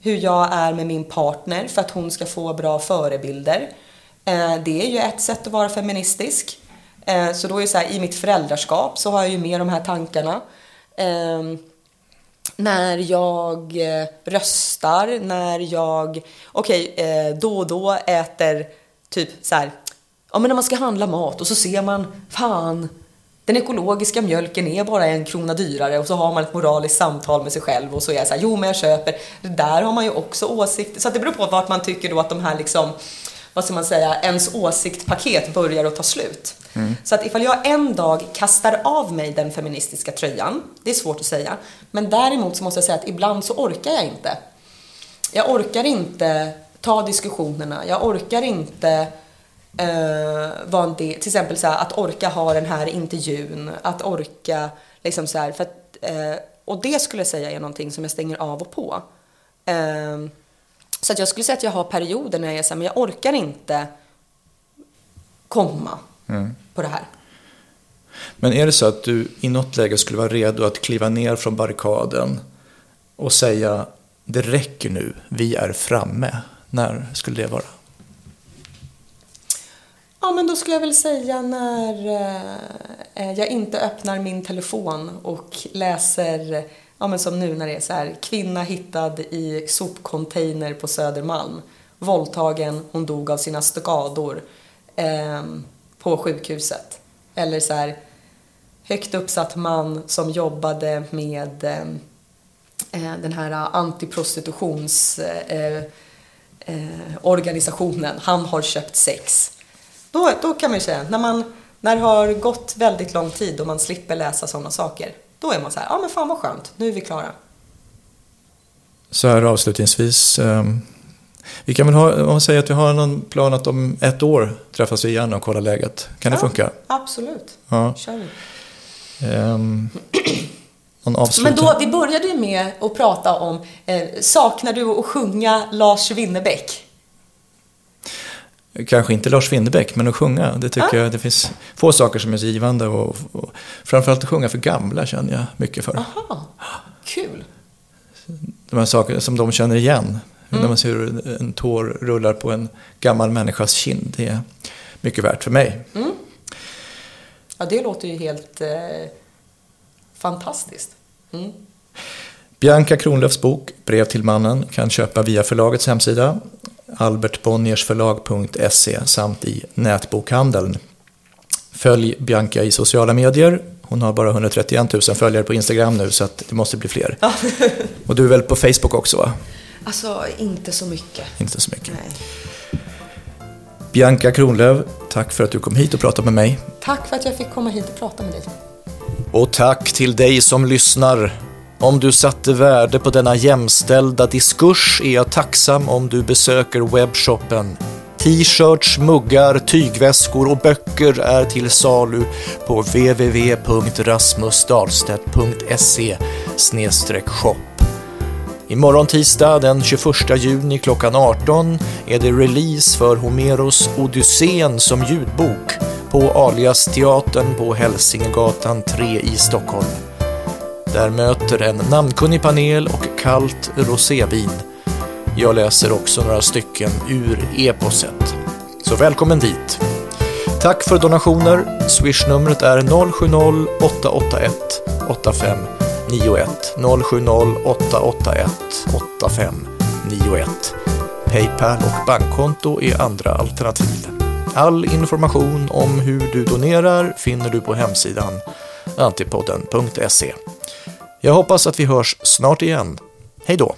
Hur jag är med min partner för att hon ska få bra förebilder. Eh, det är ju ett sätt att vara feministisk. Eh, så då är det så här, i mitt föräldraskap så har jag ju med de här tankarna. Ehm, när jag röstar, när jag, okej, okay, då och då äter typ så här, ja men när man ska handla mat och så ser man, fan, den ekologiska mjölken är bara en krona dyrare och så har man ett moraliskt samtal med sig själv och så är jag så här, jo men jag köper, det där har man ju också åsikter, så att det beror på vart man tycker då att de här liksom, vad ska man säga, ens åsiktpaket börjar att ta slut. Så att ifall jag en dag kastar av mig den feministiska tröjan, det är svårt att säga, men däremot så måste jag säga att ibland så orkar jag inte. Jag orkar inte ta diskussionerna, jag orkar inte eh, vara en del, till exempel så här, att orka ha den här intervjun, att orka liksom så här, för att, eh, och det skulle jag säga är någonting som jag stänger av och på. Eh, så att jag skulle säga att jag har perioder när jag är så här, men jag orkar inte komma på det här. Men är det så att du i något läge skulle vara redo att kliva ner från barrikaden och säga det räcker nu, vi är framme. När skulle det vara? Ja, men då skulle jag väl säga när eh, eh, jag inte öppnar min telefon och läser, ja men som nu när det är så här, kvinna hittad i sopcontainer på Södermalm, våldtagen, hon dog av sina skador eh, på sjukhuset. Eller så här, högt uppsatt man som jobbade med eh, eh den här eh, antiprostitutions eh, eh, organisationen, han har köpt sex. Då, då kan man ju säga, när, man, när det har gått väldigt lång tid och man slipper läsa sådana saker, då är man så här, ja men fan vad skönt, nu är vi klara. Så här avslutningsvis. Eh, vi kan väl ha, om man säger att vi har någon plan att om ett år träffas vi igen och kolla läget. Kan det Ja. funka? Absolut, Ja. kör vi. Någon Men då, vi började ju med att prata om, eh, saknar du att sjunga Lars Winnerbäck? Kanske inte Lars Winnerbäck, men att sjunga. Det tycker jag, det finns få saker som är så givande. Och, och framförallt att sjunga för gamla känner jag mycket för. Aha, kul. De här sakerna som de känner igen. När man ser hur en tår rullar på en gammal människas kind. Det är mycket värt för mig. Ja, det låter ju helt eh, fantastiskt. Mm. Bianca Kronlöfs bok Brev till mannen kan köpa via förlagets hemsida albertbonniersförlag.se samt i nätbokhandeln. Följ Bianca i sociala medier. Hon har bara 131 000 följare på Instagram nu så att det måste bli fler. Och du är väl på Facebook också va? Alltså, inte så mycket. Inte så mycket. Nej. Bianca Kronlöf, tack för att du kom hit och pratade med mig. Tack för att jag fick komma hit och prata med dig. Och tack till dig som lyssnar. Om du satte värde på denna jämställda diskurs är jag tacksam om du besöker webbshoppen. T-shirts, muggar, tygväskor och böcker är till salu på www.rasmusdahlstedt.se shop. Imorgon tisdag den 21 juni klockan 18 är det release för Homeros Odysseen som ljudbok på Alias teatern på Hälsingegatan 3 i Stockholm. Där möter en namnkunnig panel och kallt rosévin. Jag läser också några stycken ur eposet. Så välkommen dit! Tack för donationer. Swishnumret är 070-881 8591. 070-881 8591. Paypal och bankkonto är andra alternativ. All information om hur du donerar finner du på hemsidan antipodden.se. Jag hoppas att vi hörs snart igen. Hej då!